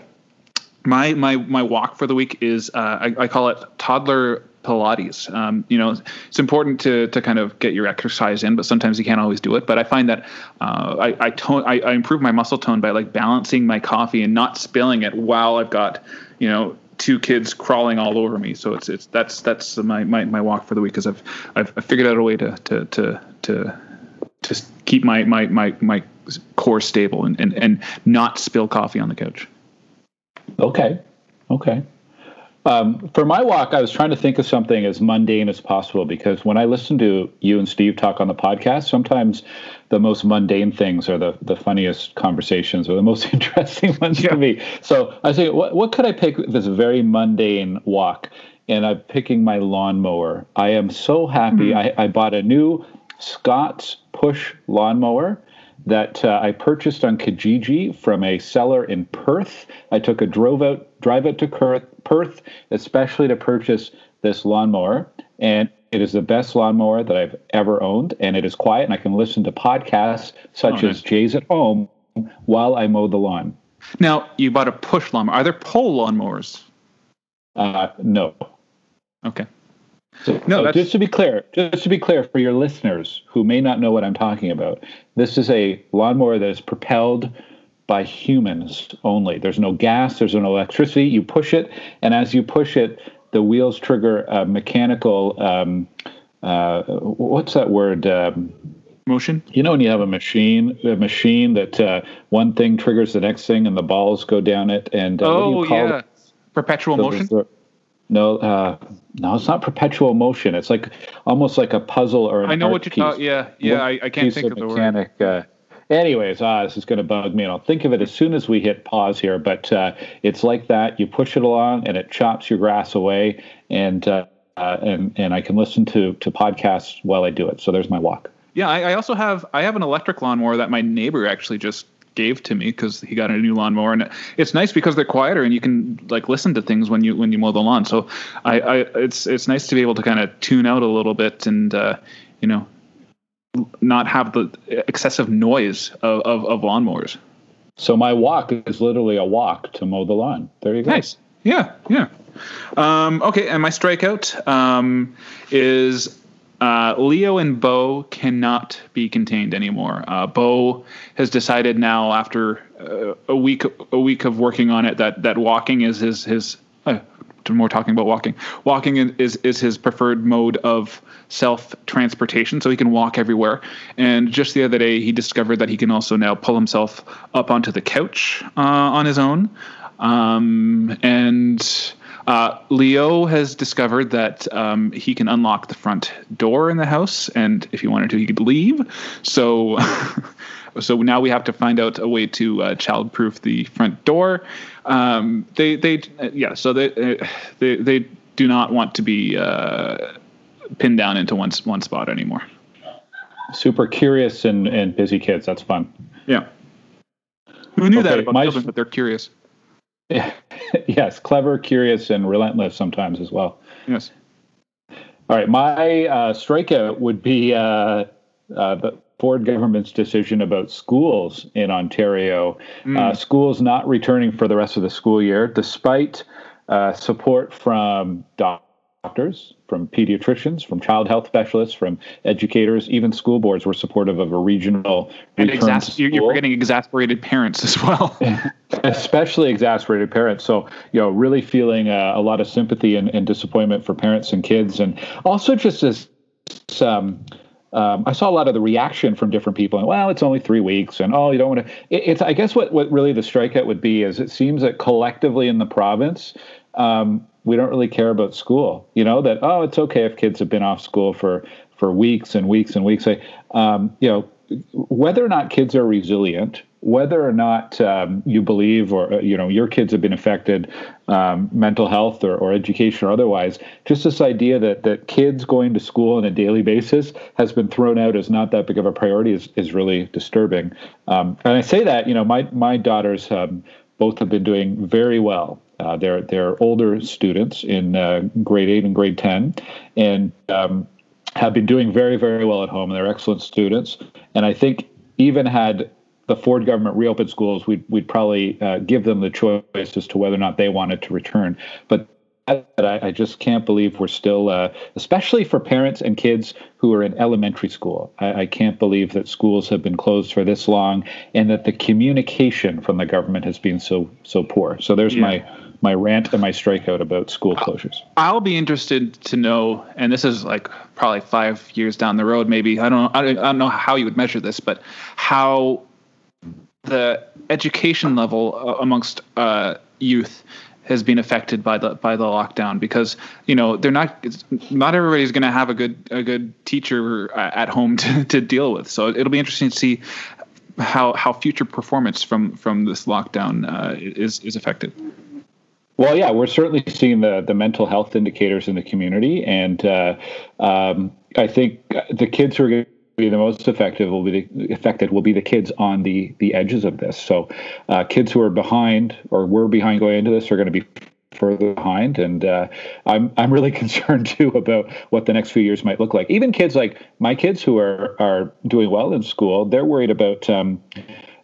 A: My my my walk for the week is uh, I, I, call it toddler Pilates. Um, you know, it's important to to kind of get your exercise in, but sometimes you can't always do it. But I find that uh, I I, tone, I I improve my muscle tone by like balancing my coffee and not spilling it while I've got you know two kids crawling all over me. So it's it's that's that's my my, my walk for the week because I've I've figured out a way to to to to to keep my my my my core stable and and and not spill coffee on the couch.
B: Okay, okay. Um, for my walk, I was trying to think of something as mundane as possible because when I listen to you and Steve talk on the podcast, sometimes the most mundane things are the, the funniest conversations or the most [LAUGHS] interesting ones yeah. to me. So I say, what, what could I pick this very mundane walk? And I'm picking my lawnmower. I am so happy. Mm-hmm. I, I bought a new Scott's push lawnmower that uh, I purchased on Kijiji from a seller in Perth. I took a drove out drive out to Perth, especially to purchase this lawnmower, and it is the best lawnmower that I've ever owned, and it is quiet, and I can listen to podcasts such oh, as Jay's at Home while I mow the lawn.
A: Now, you bought a push lawnmower. Are there pole lawnmowers?
B: Uh, no.
A: Okay.
B: So, no, just to be clear, just to be clear for your listeners who may not know what I'm talking about, this is a lawnmower that is propelled by humans only. There's no gas, there's no electricity. You push it, and as you push it, the wheels trigger a mechanical. Um, uh, what's that word? Um,
A: Motion.
B: You know when you have a machine, a machine that uh, one thing triggers the next thing, and the balls go down it. And
A: uh, oh yeah, it? perpetual so motion.
B: No, uh, no, it's not perpetual motion. It's like almost like a puzzle or an
A: I know what you're talking. Yeah, yeah. I, I can't think of, of the mechanic, word.
B: Uh, anyways, ah, this is going to bug me, and I'll think of it as soon as we hit pause here. But uh, it's like that. You push it along, and it chops your grass away, and uh, uh, and and I can listen to to podcasts while I do it. So there's my walk.
A: Yeah, I, I also have I have an electric lawnmower that my neighbor actually just gave to me because he got a new lawnmower, and it's nice because they're quieter and you can like listen to things when you when you mow the lawn. So I, I it's it's nice to be able to kind of tune out a little bit and uh, you know not have the excessive noise of, of, of lawnmowers.
B: So my walk is literally a walk to mow the lawn. There you go.
A: Nice. Yeah, yeah. Um, okay, and my strikeout um, is uh, Leo and Bo cannot be contained anymore. Uh, Bo has decided now, after uh, a week a week of working on it, that that walking is his his. Uh, more talking about walking. Walking is is his preferred mode of self transportation, so he can walk everywhere. And just the other day, he discovered that he can also now pull himself up onto the couch uh, on his own. Um, and uh, Leo has discovered that um, he can unlock the front door in the house, and if he wanted to, he could leave. So, [LAUGHS] so now we have to find out a way to uh, childproof the front door. Um, they, they, yeah. So they, uh, they, they do not want to be uh, pinned down into one one spot anymore.
B: Super curious and, and busy kids. That's fun.
A: Yeah. Who knew okay, that about my, children? But they're curious.
B: Yeah. [LAUGHS] yes, clever, curious, and relentless sometimes as well.
A: Yes.
B: All right, my uh, strikeout would be uh, uh, the Ford government's decision about schools in Ontario. Mm. schools not returning for the rest of the school year, despite uh, support from doctors doctors, from pediatricians, from child health specialists, from educators, even school boards were supportive of a regional
A: and exas- you're getting exasperated parents as well. [LAUGHS] [LAUGHS]
B: Especially exasperated parents. So, you know, really feeling uh, a lot of sympathy and, and, disappointment for parents and kids. And also just as um, um, I saw a lot of the reaction from different people. And well, it's only three weeks, and oh, you don't want to. It, it's I guess what what really the strikeout would be is it seems that collectively in the province, um, we don't really care about school. You know that oh, it's okay if kids have been off school for for weeks and weeks and weeks. Um, you know whether or not kids are resilient, whether or not um, you believe or you know your kids have been affected, um, mental health or, or education or otherwise. Just this idea that that kids going to school on a daily basis has been thrown out as not that big of a priority is is really disturbing. Um, and I say that you know my my daughters um, both have been doing very well uh, they're they're older students in uh, grade eight and grade ten, and um, have been doing very very well at home. And they're excellent students. And I think even had the Ford government reopened schools, we'd we'd probably uh, give them the choice as to whether or not they wanted to return. But I, I just can't believe we're still, uh, especially for parents and kids who are in elementary school. I, I, can't believe that schools have been closed for this long, and that the communication from the government has been so so poor. So there's yeah. my my rant and my strikeout about school closures.
A: I'll be interested to know, and this is like probably five years down the road, maybe. I don't, I don't know how you would measure this, but how the education level uh, amongst uh, youth has been affected by the by the lockdown because you know they're not not everybody's going to have a good a good teacher at home [LAUGHS] to, to deal with. So it'll be interesting to see how how future performance from from this lockdown uh, is is affected.
B: Well, yeah, we're certainly seeing the the mental health indicators in the community, and uh, um, I think the kids who are going to be the most effective will be the, affected will be the kids on the the edges of this. So, uh, kids who are behind or were behind going into this are going to be further behind, and uh, I'm I'm really [LAUGHS] concerned too about what the next few years might look like. Even kids like my kids who are are doing well in school, they're worried about. Um,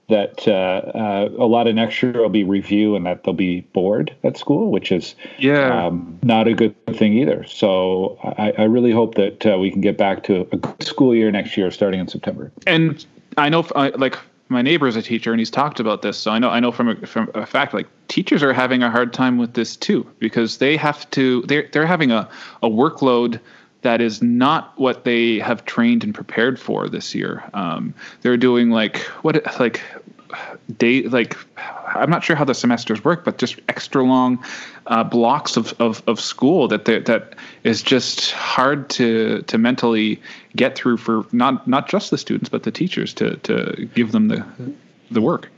B: that uh, uh, a lot of next year will be review and that they'll be bored at school, which is
A: yeah
B: um, not a good thing either. So I, I really hope that uh, we can get back to a good school year next year, starting in September.
A: And I know, like my neighbor is a teacher, and he's talked about this. So I know, I know from a, from a fact, like teachers are having a hard time with this too because they have to they're they're having a a workload that is not what they have trained and prepared for this year. Um, they're doing like what like day like I'm not sure how the semesters work, but just extra long uh, blocks of, of, of school that that is just hard to to mentally get through for not not just the students but the teachers to to give them the the work.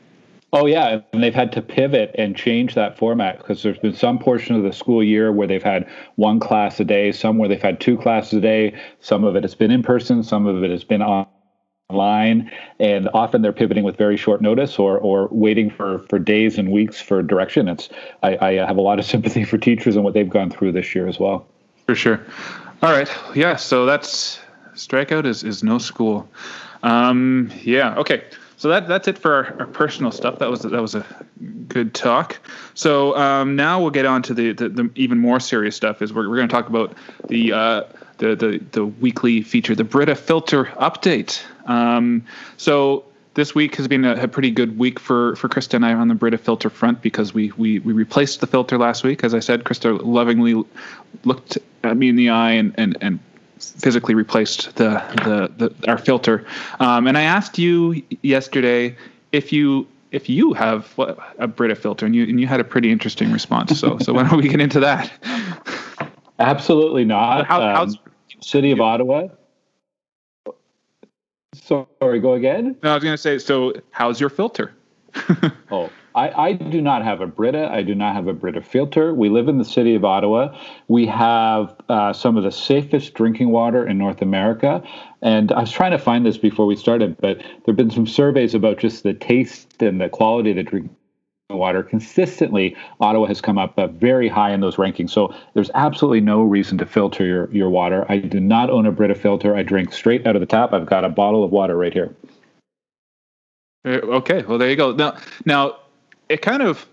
B: Oh yeah, and they've had to pivot and change that format because there's been some portion of the school year where they've had one class a day, some where they've had two classes a day. Some of it has been in person, some of it has been online, and often they're pivoting with very short notice or or waiting for for days and weeks for direction. It's I, I have a lot of [LAUGHS] sympathy for teachers and what they've gone through this year as well.
A: For sure. All right. Yeah. So that's strikeout is is no school. Um, yeah. Okay so that that's it for our, our, personal stuff. That was that was a good talk. So um, now we'll get on to the, the, the, even more serious stuff. Is we're, we're going to talk about the, uh, the the the weekly feature, the Brita Filter update. Um, so this week has been a, a, pretty good week for for Krista and I on the Brita filter front because we we we replaced the filter last week. As I said, Krista lovingly looked at me in the eye and and and physically replaced the the, the our filter. Um, and I asked you yesterday if you if you have a Brita filter, and you and you had a pretty interesting response. So so why don't we get into that?
B: Absolutely not. How, um, how's City of Ottawa? Sorry, go again.
A: No, I was going to say. So, how's your filter? [LAUGHS]
B: oh, I, I, do not have a Brita. I do not have a Brita filter. We live in the city of Ottawa. We have uh, some of the safest drinking water in North America. And I was trying to find this before we started, but there have been some surveys about just the taste and the quality of the drinking water. Consistently, Ottawa has come up uh, very high in those rankings. So there's absolutely no reason to filter your, your water. I do not own a Brita filter. I drink straight out of the tap. I've got a bottle of water right here.
A: Uh, okay, well there you go. Now, now it kind of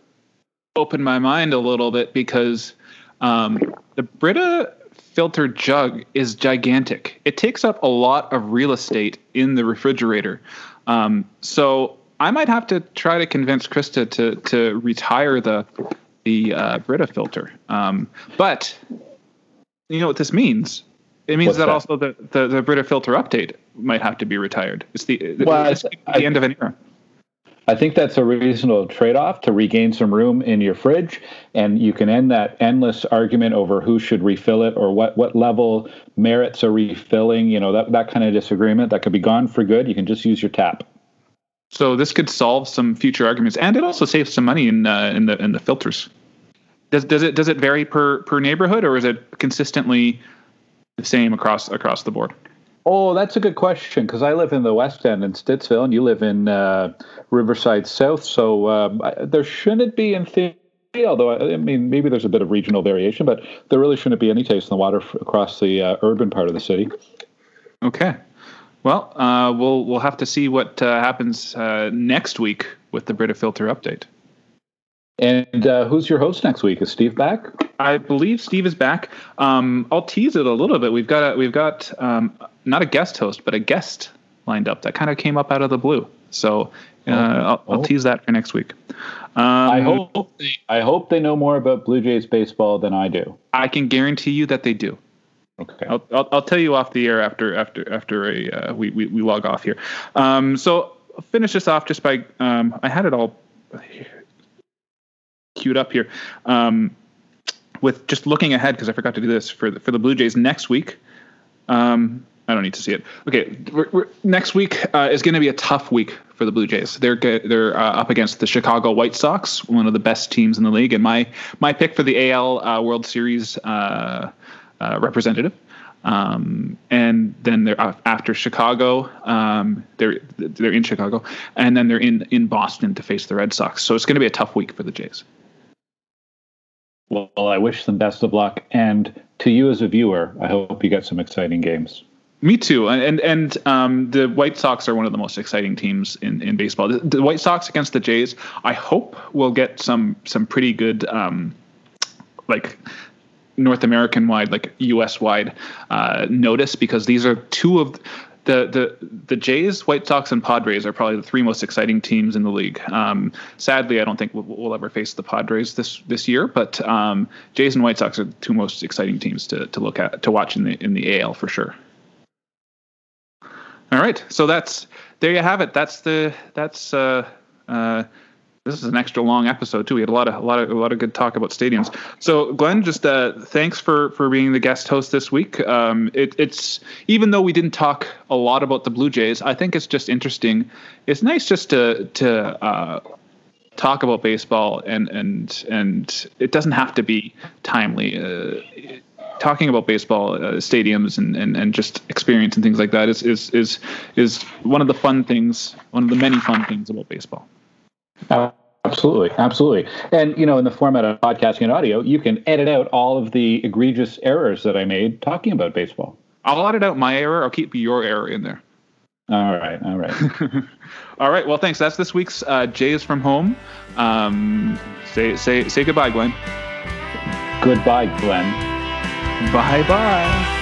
A: opened my mind a little bit because um, the Brita filter jug is gigantic. It takes up a lot of real estate in the refrigerator. Um, so I might have to try to convince Krista to to retire the the uh, Brita filter. Um, but you know what this means? It means that, that, also the, the, the Brita filter update might have to be retired. It's the, well, it's the I, end of an era.
B: I think that's a reasonable trade off to regain some room in your fridge. And you can end that endless argument over who should refill it or what, what level merits a refilling. You know, that, that kind of disagreement that could be gone for good. You can just use your tap.
A: So this could solve some future arguments, and it also saves some money in uh, in the in the filters. Does does it does it vary per per neighborhood, or is it consistently the same across across the board?
B: Oh, that's a good question because I live in the West End in Stittsville, and you live in uh, Riverside South. So um, I, there shouldn't be in theory, although I, I, mean maybe there's a bit of regional variation, but there really shouldn't be any taste in the water f- across the uh, urban part of the city.
A: Okay. Well, uh, we'll we'll have to see what uh, happens uh, next week with the Brita Filter update.
B: And uh, who's your host next week? Is Steve back?
A: I believe Steve is back. Um, I'll tease it a little bit. We've got a, we've got um, not a guest host, but a guest lined up that kind of came up out of the blue. So uh, oh. I'll, I'll oh. tease that for next week.
B: Um, I hope they, I hope they know more about Blue Jays baseball than I do.
A: I can guarantee you that they do.
B: Okay.
A: I'll, I'll, I'll tell you off the air after after after a uh, we, we we log off here. Um, so I'll finish this off just by um, I had it all queued up here. Um, with just looking ahead, because I forgot to do this for the, for the Blue Jays next week. Um, I don't need to see it. Okay, we're, we're, next week uh, is going to be a tough week for the Blue Jays. They're they're uh, up against the Chicago White Sox, one of the best teams in the league, and my my pick for the AL uh, World Series uh, uh, representative. Um, and then they're after Chicago. Um, they're they're in Chicago, and then they're in in Boston to face the Red Sox. So it's going to be a tough week for the Jays.
B: Well, I wish them best of luck, and to you as a viewer, I hope you get some exciting games.
A: Me too, and and um, the White Sox are one of the most exciting teams in, in baseball. The, the White Sox against the Jays, I hope will get some some pretty good um, like North American wide, like U.S. wide uh, notice because these are two of the the the Jays, White Sox, and Padres are probably the three most exciting teams in the league. Um, sadly, I don't think we'll, we'll, ever face the Padres this this year, but um, Jays and White Sox are the two most exciting teams to to look at to watch in the in the AL for sure. All right, so that's there you have it. That's the that's uh, uh, this is an extra long episode too. We had a lot of a lot of a lot of good talk about stadiums. So Glenn, just uh, thanks for for being the guest host this week. Um, it, it's even though we didn't talk a lot about the Blue Jays, I think it's just interesting. It's nice just to to uh, talk about baseball and and and it doesn't have to be timely. Uh, talking about baseball uh, stadiums and, and, and just experience and things like that is, is is is one of the fun things, one of the many fun things about baseball.
B: Uh, absolutely, absolutely. And you know, in the format of podcasting and audio, you can edit out all of the egregious errors that I made talking about baseball.
A: I'll edit out my error. I'll keep your error in there.
B: All right, all right, [LAUGHS]
A: all right. Well, thanks. That's this week's uh, Jays from home. Um, say say say goodbye, Glenn.
B: Goodbye, Glenn.
A: Bye bye.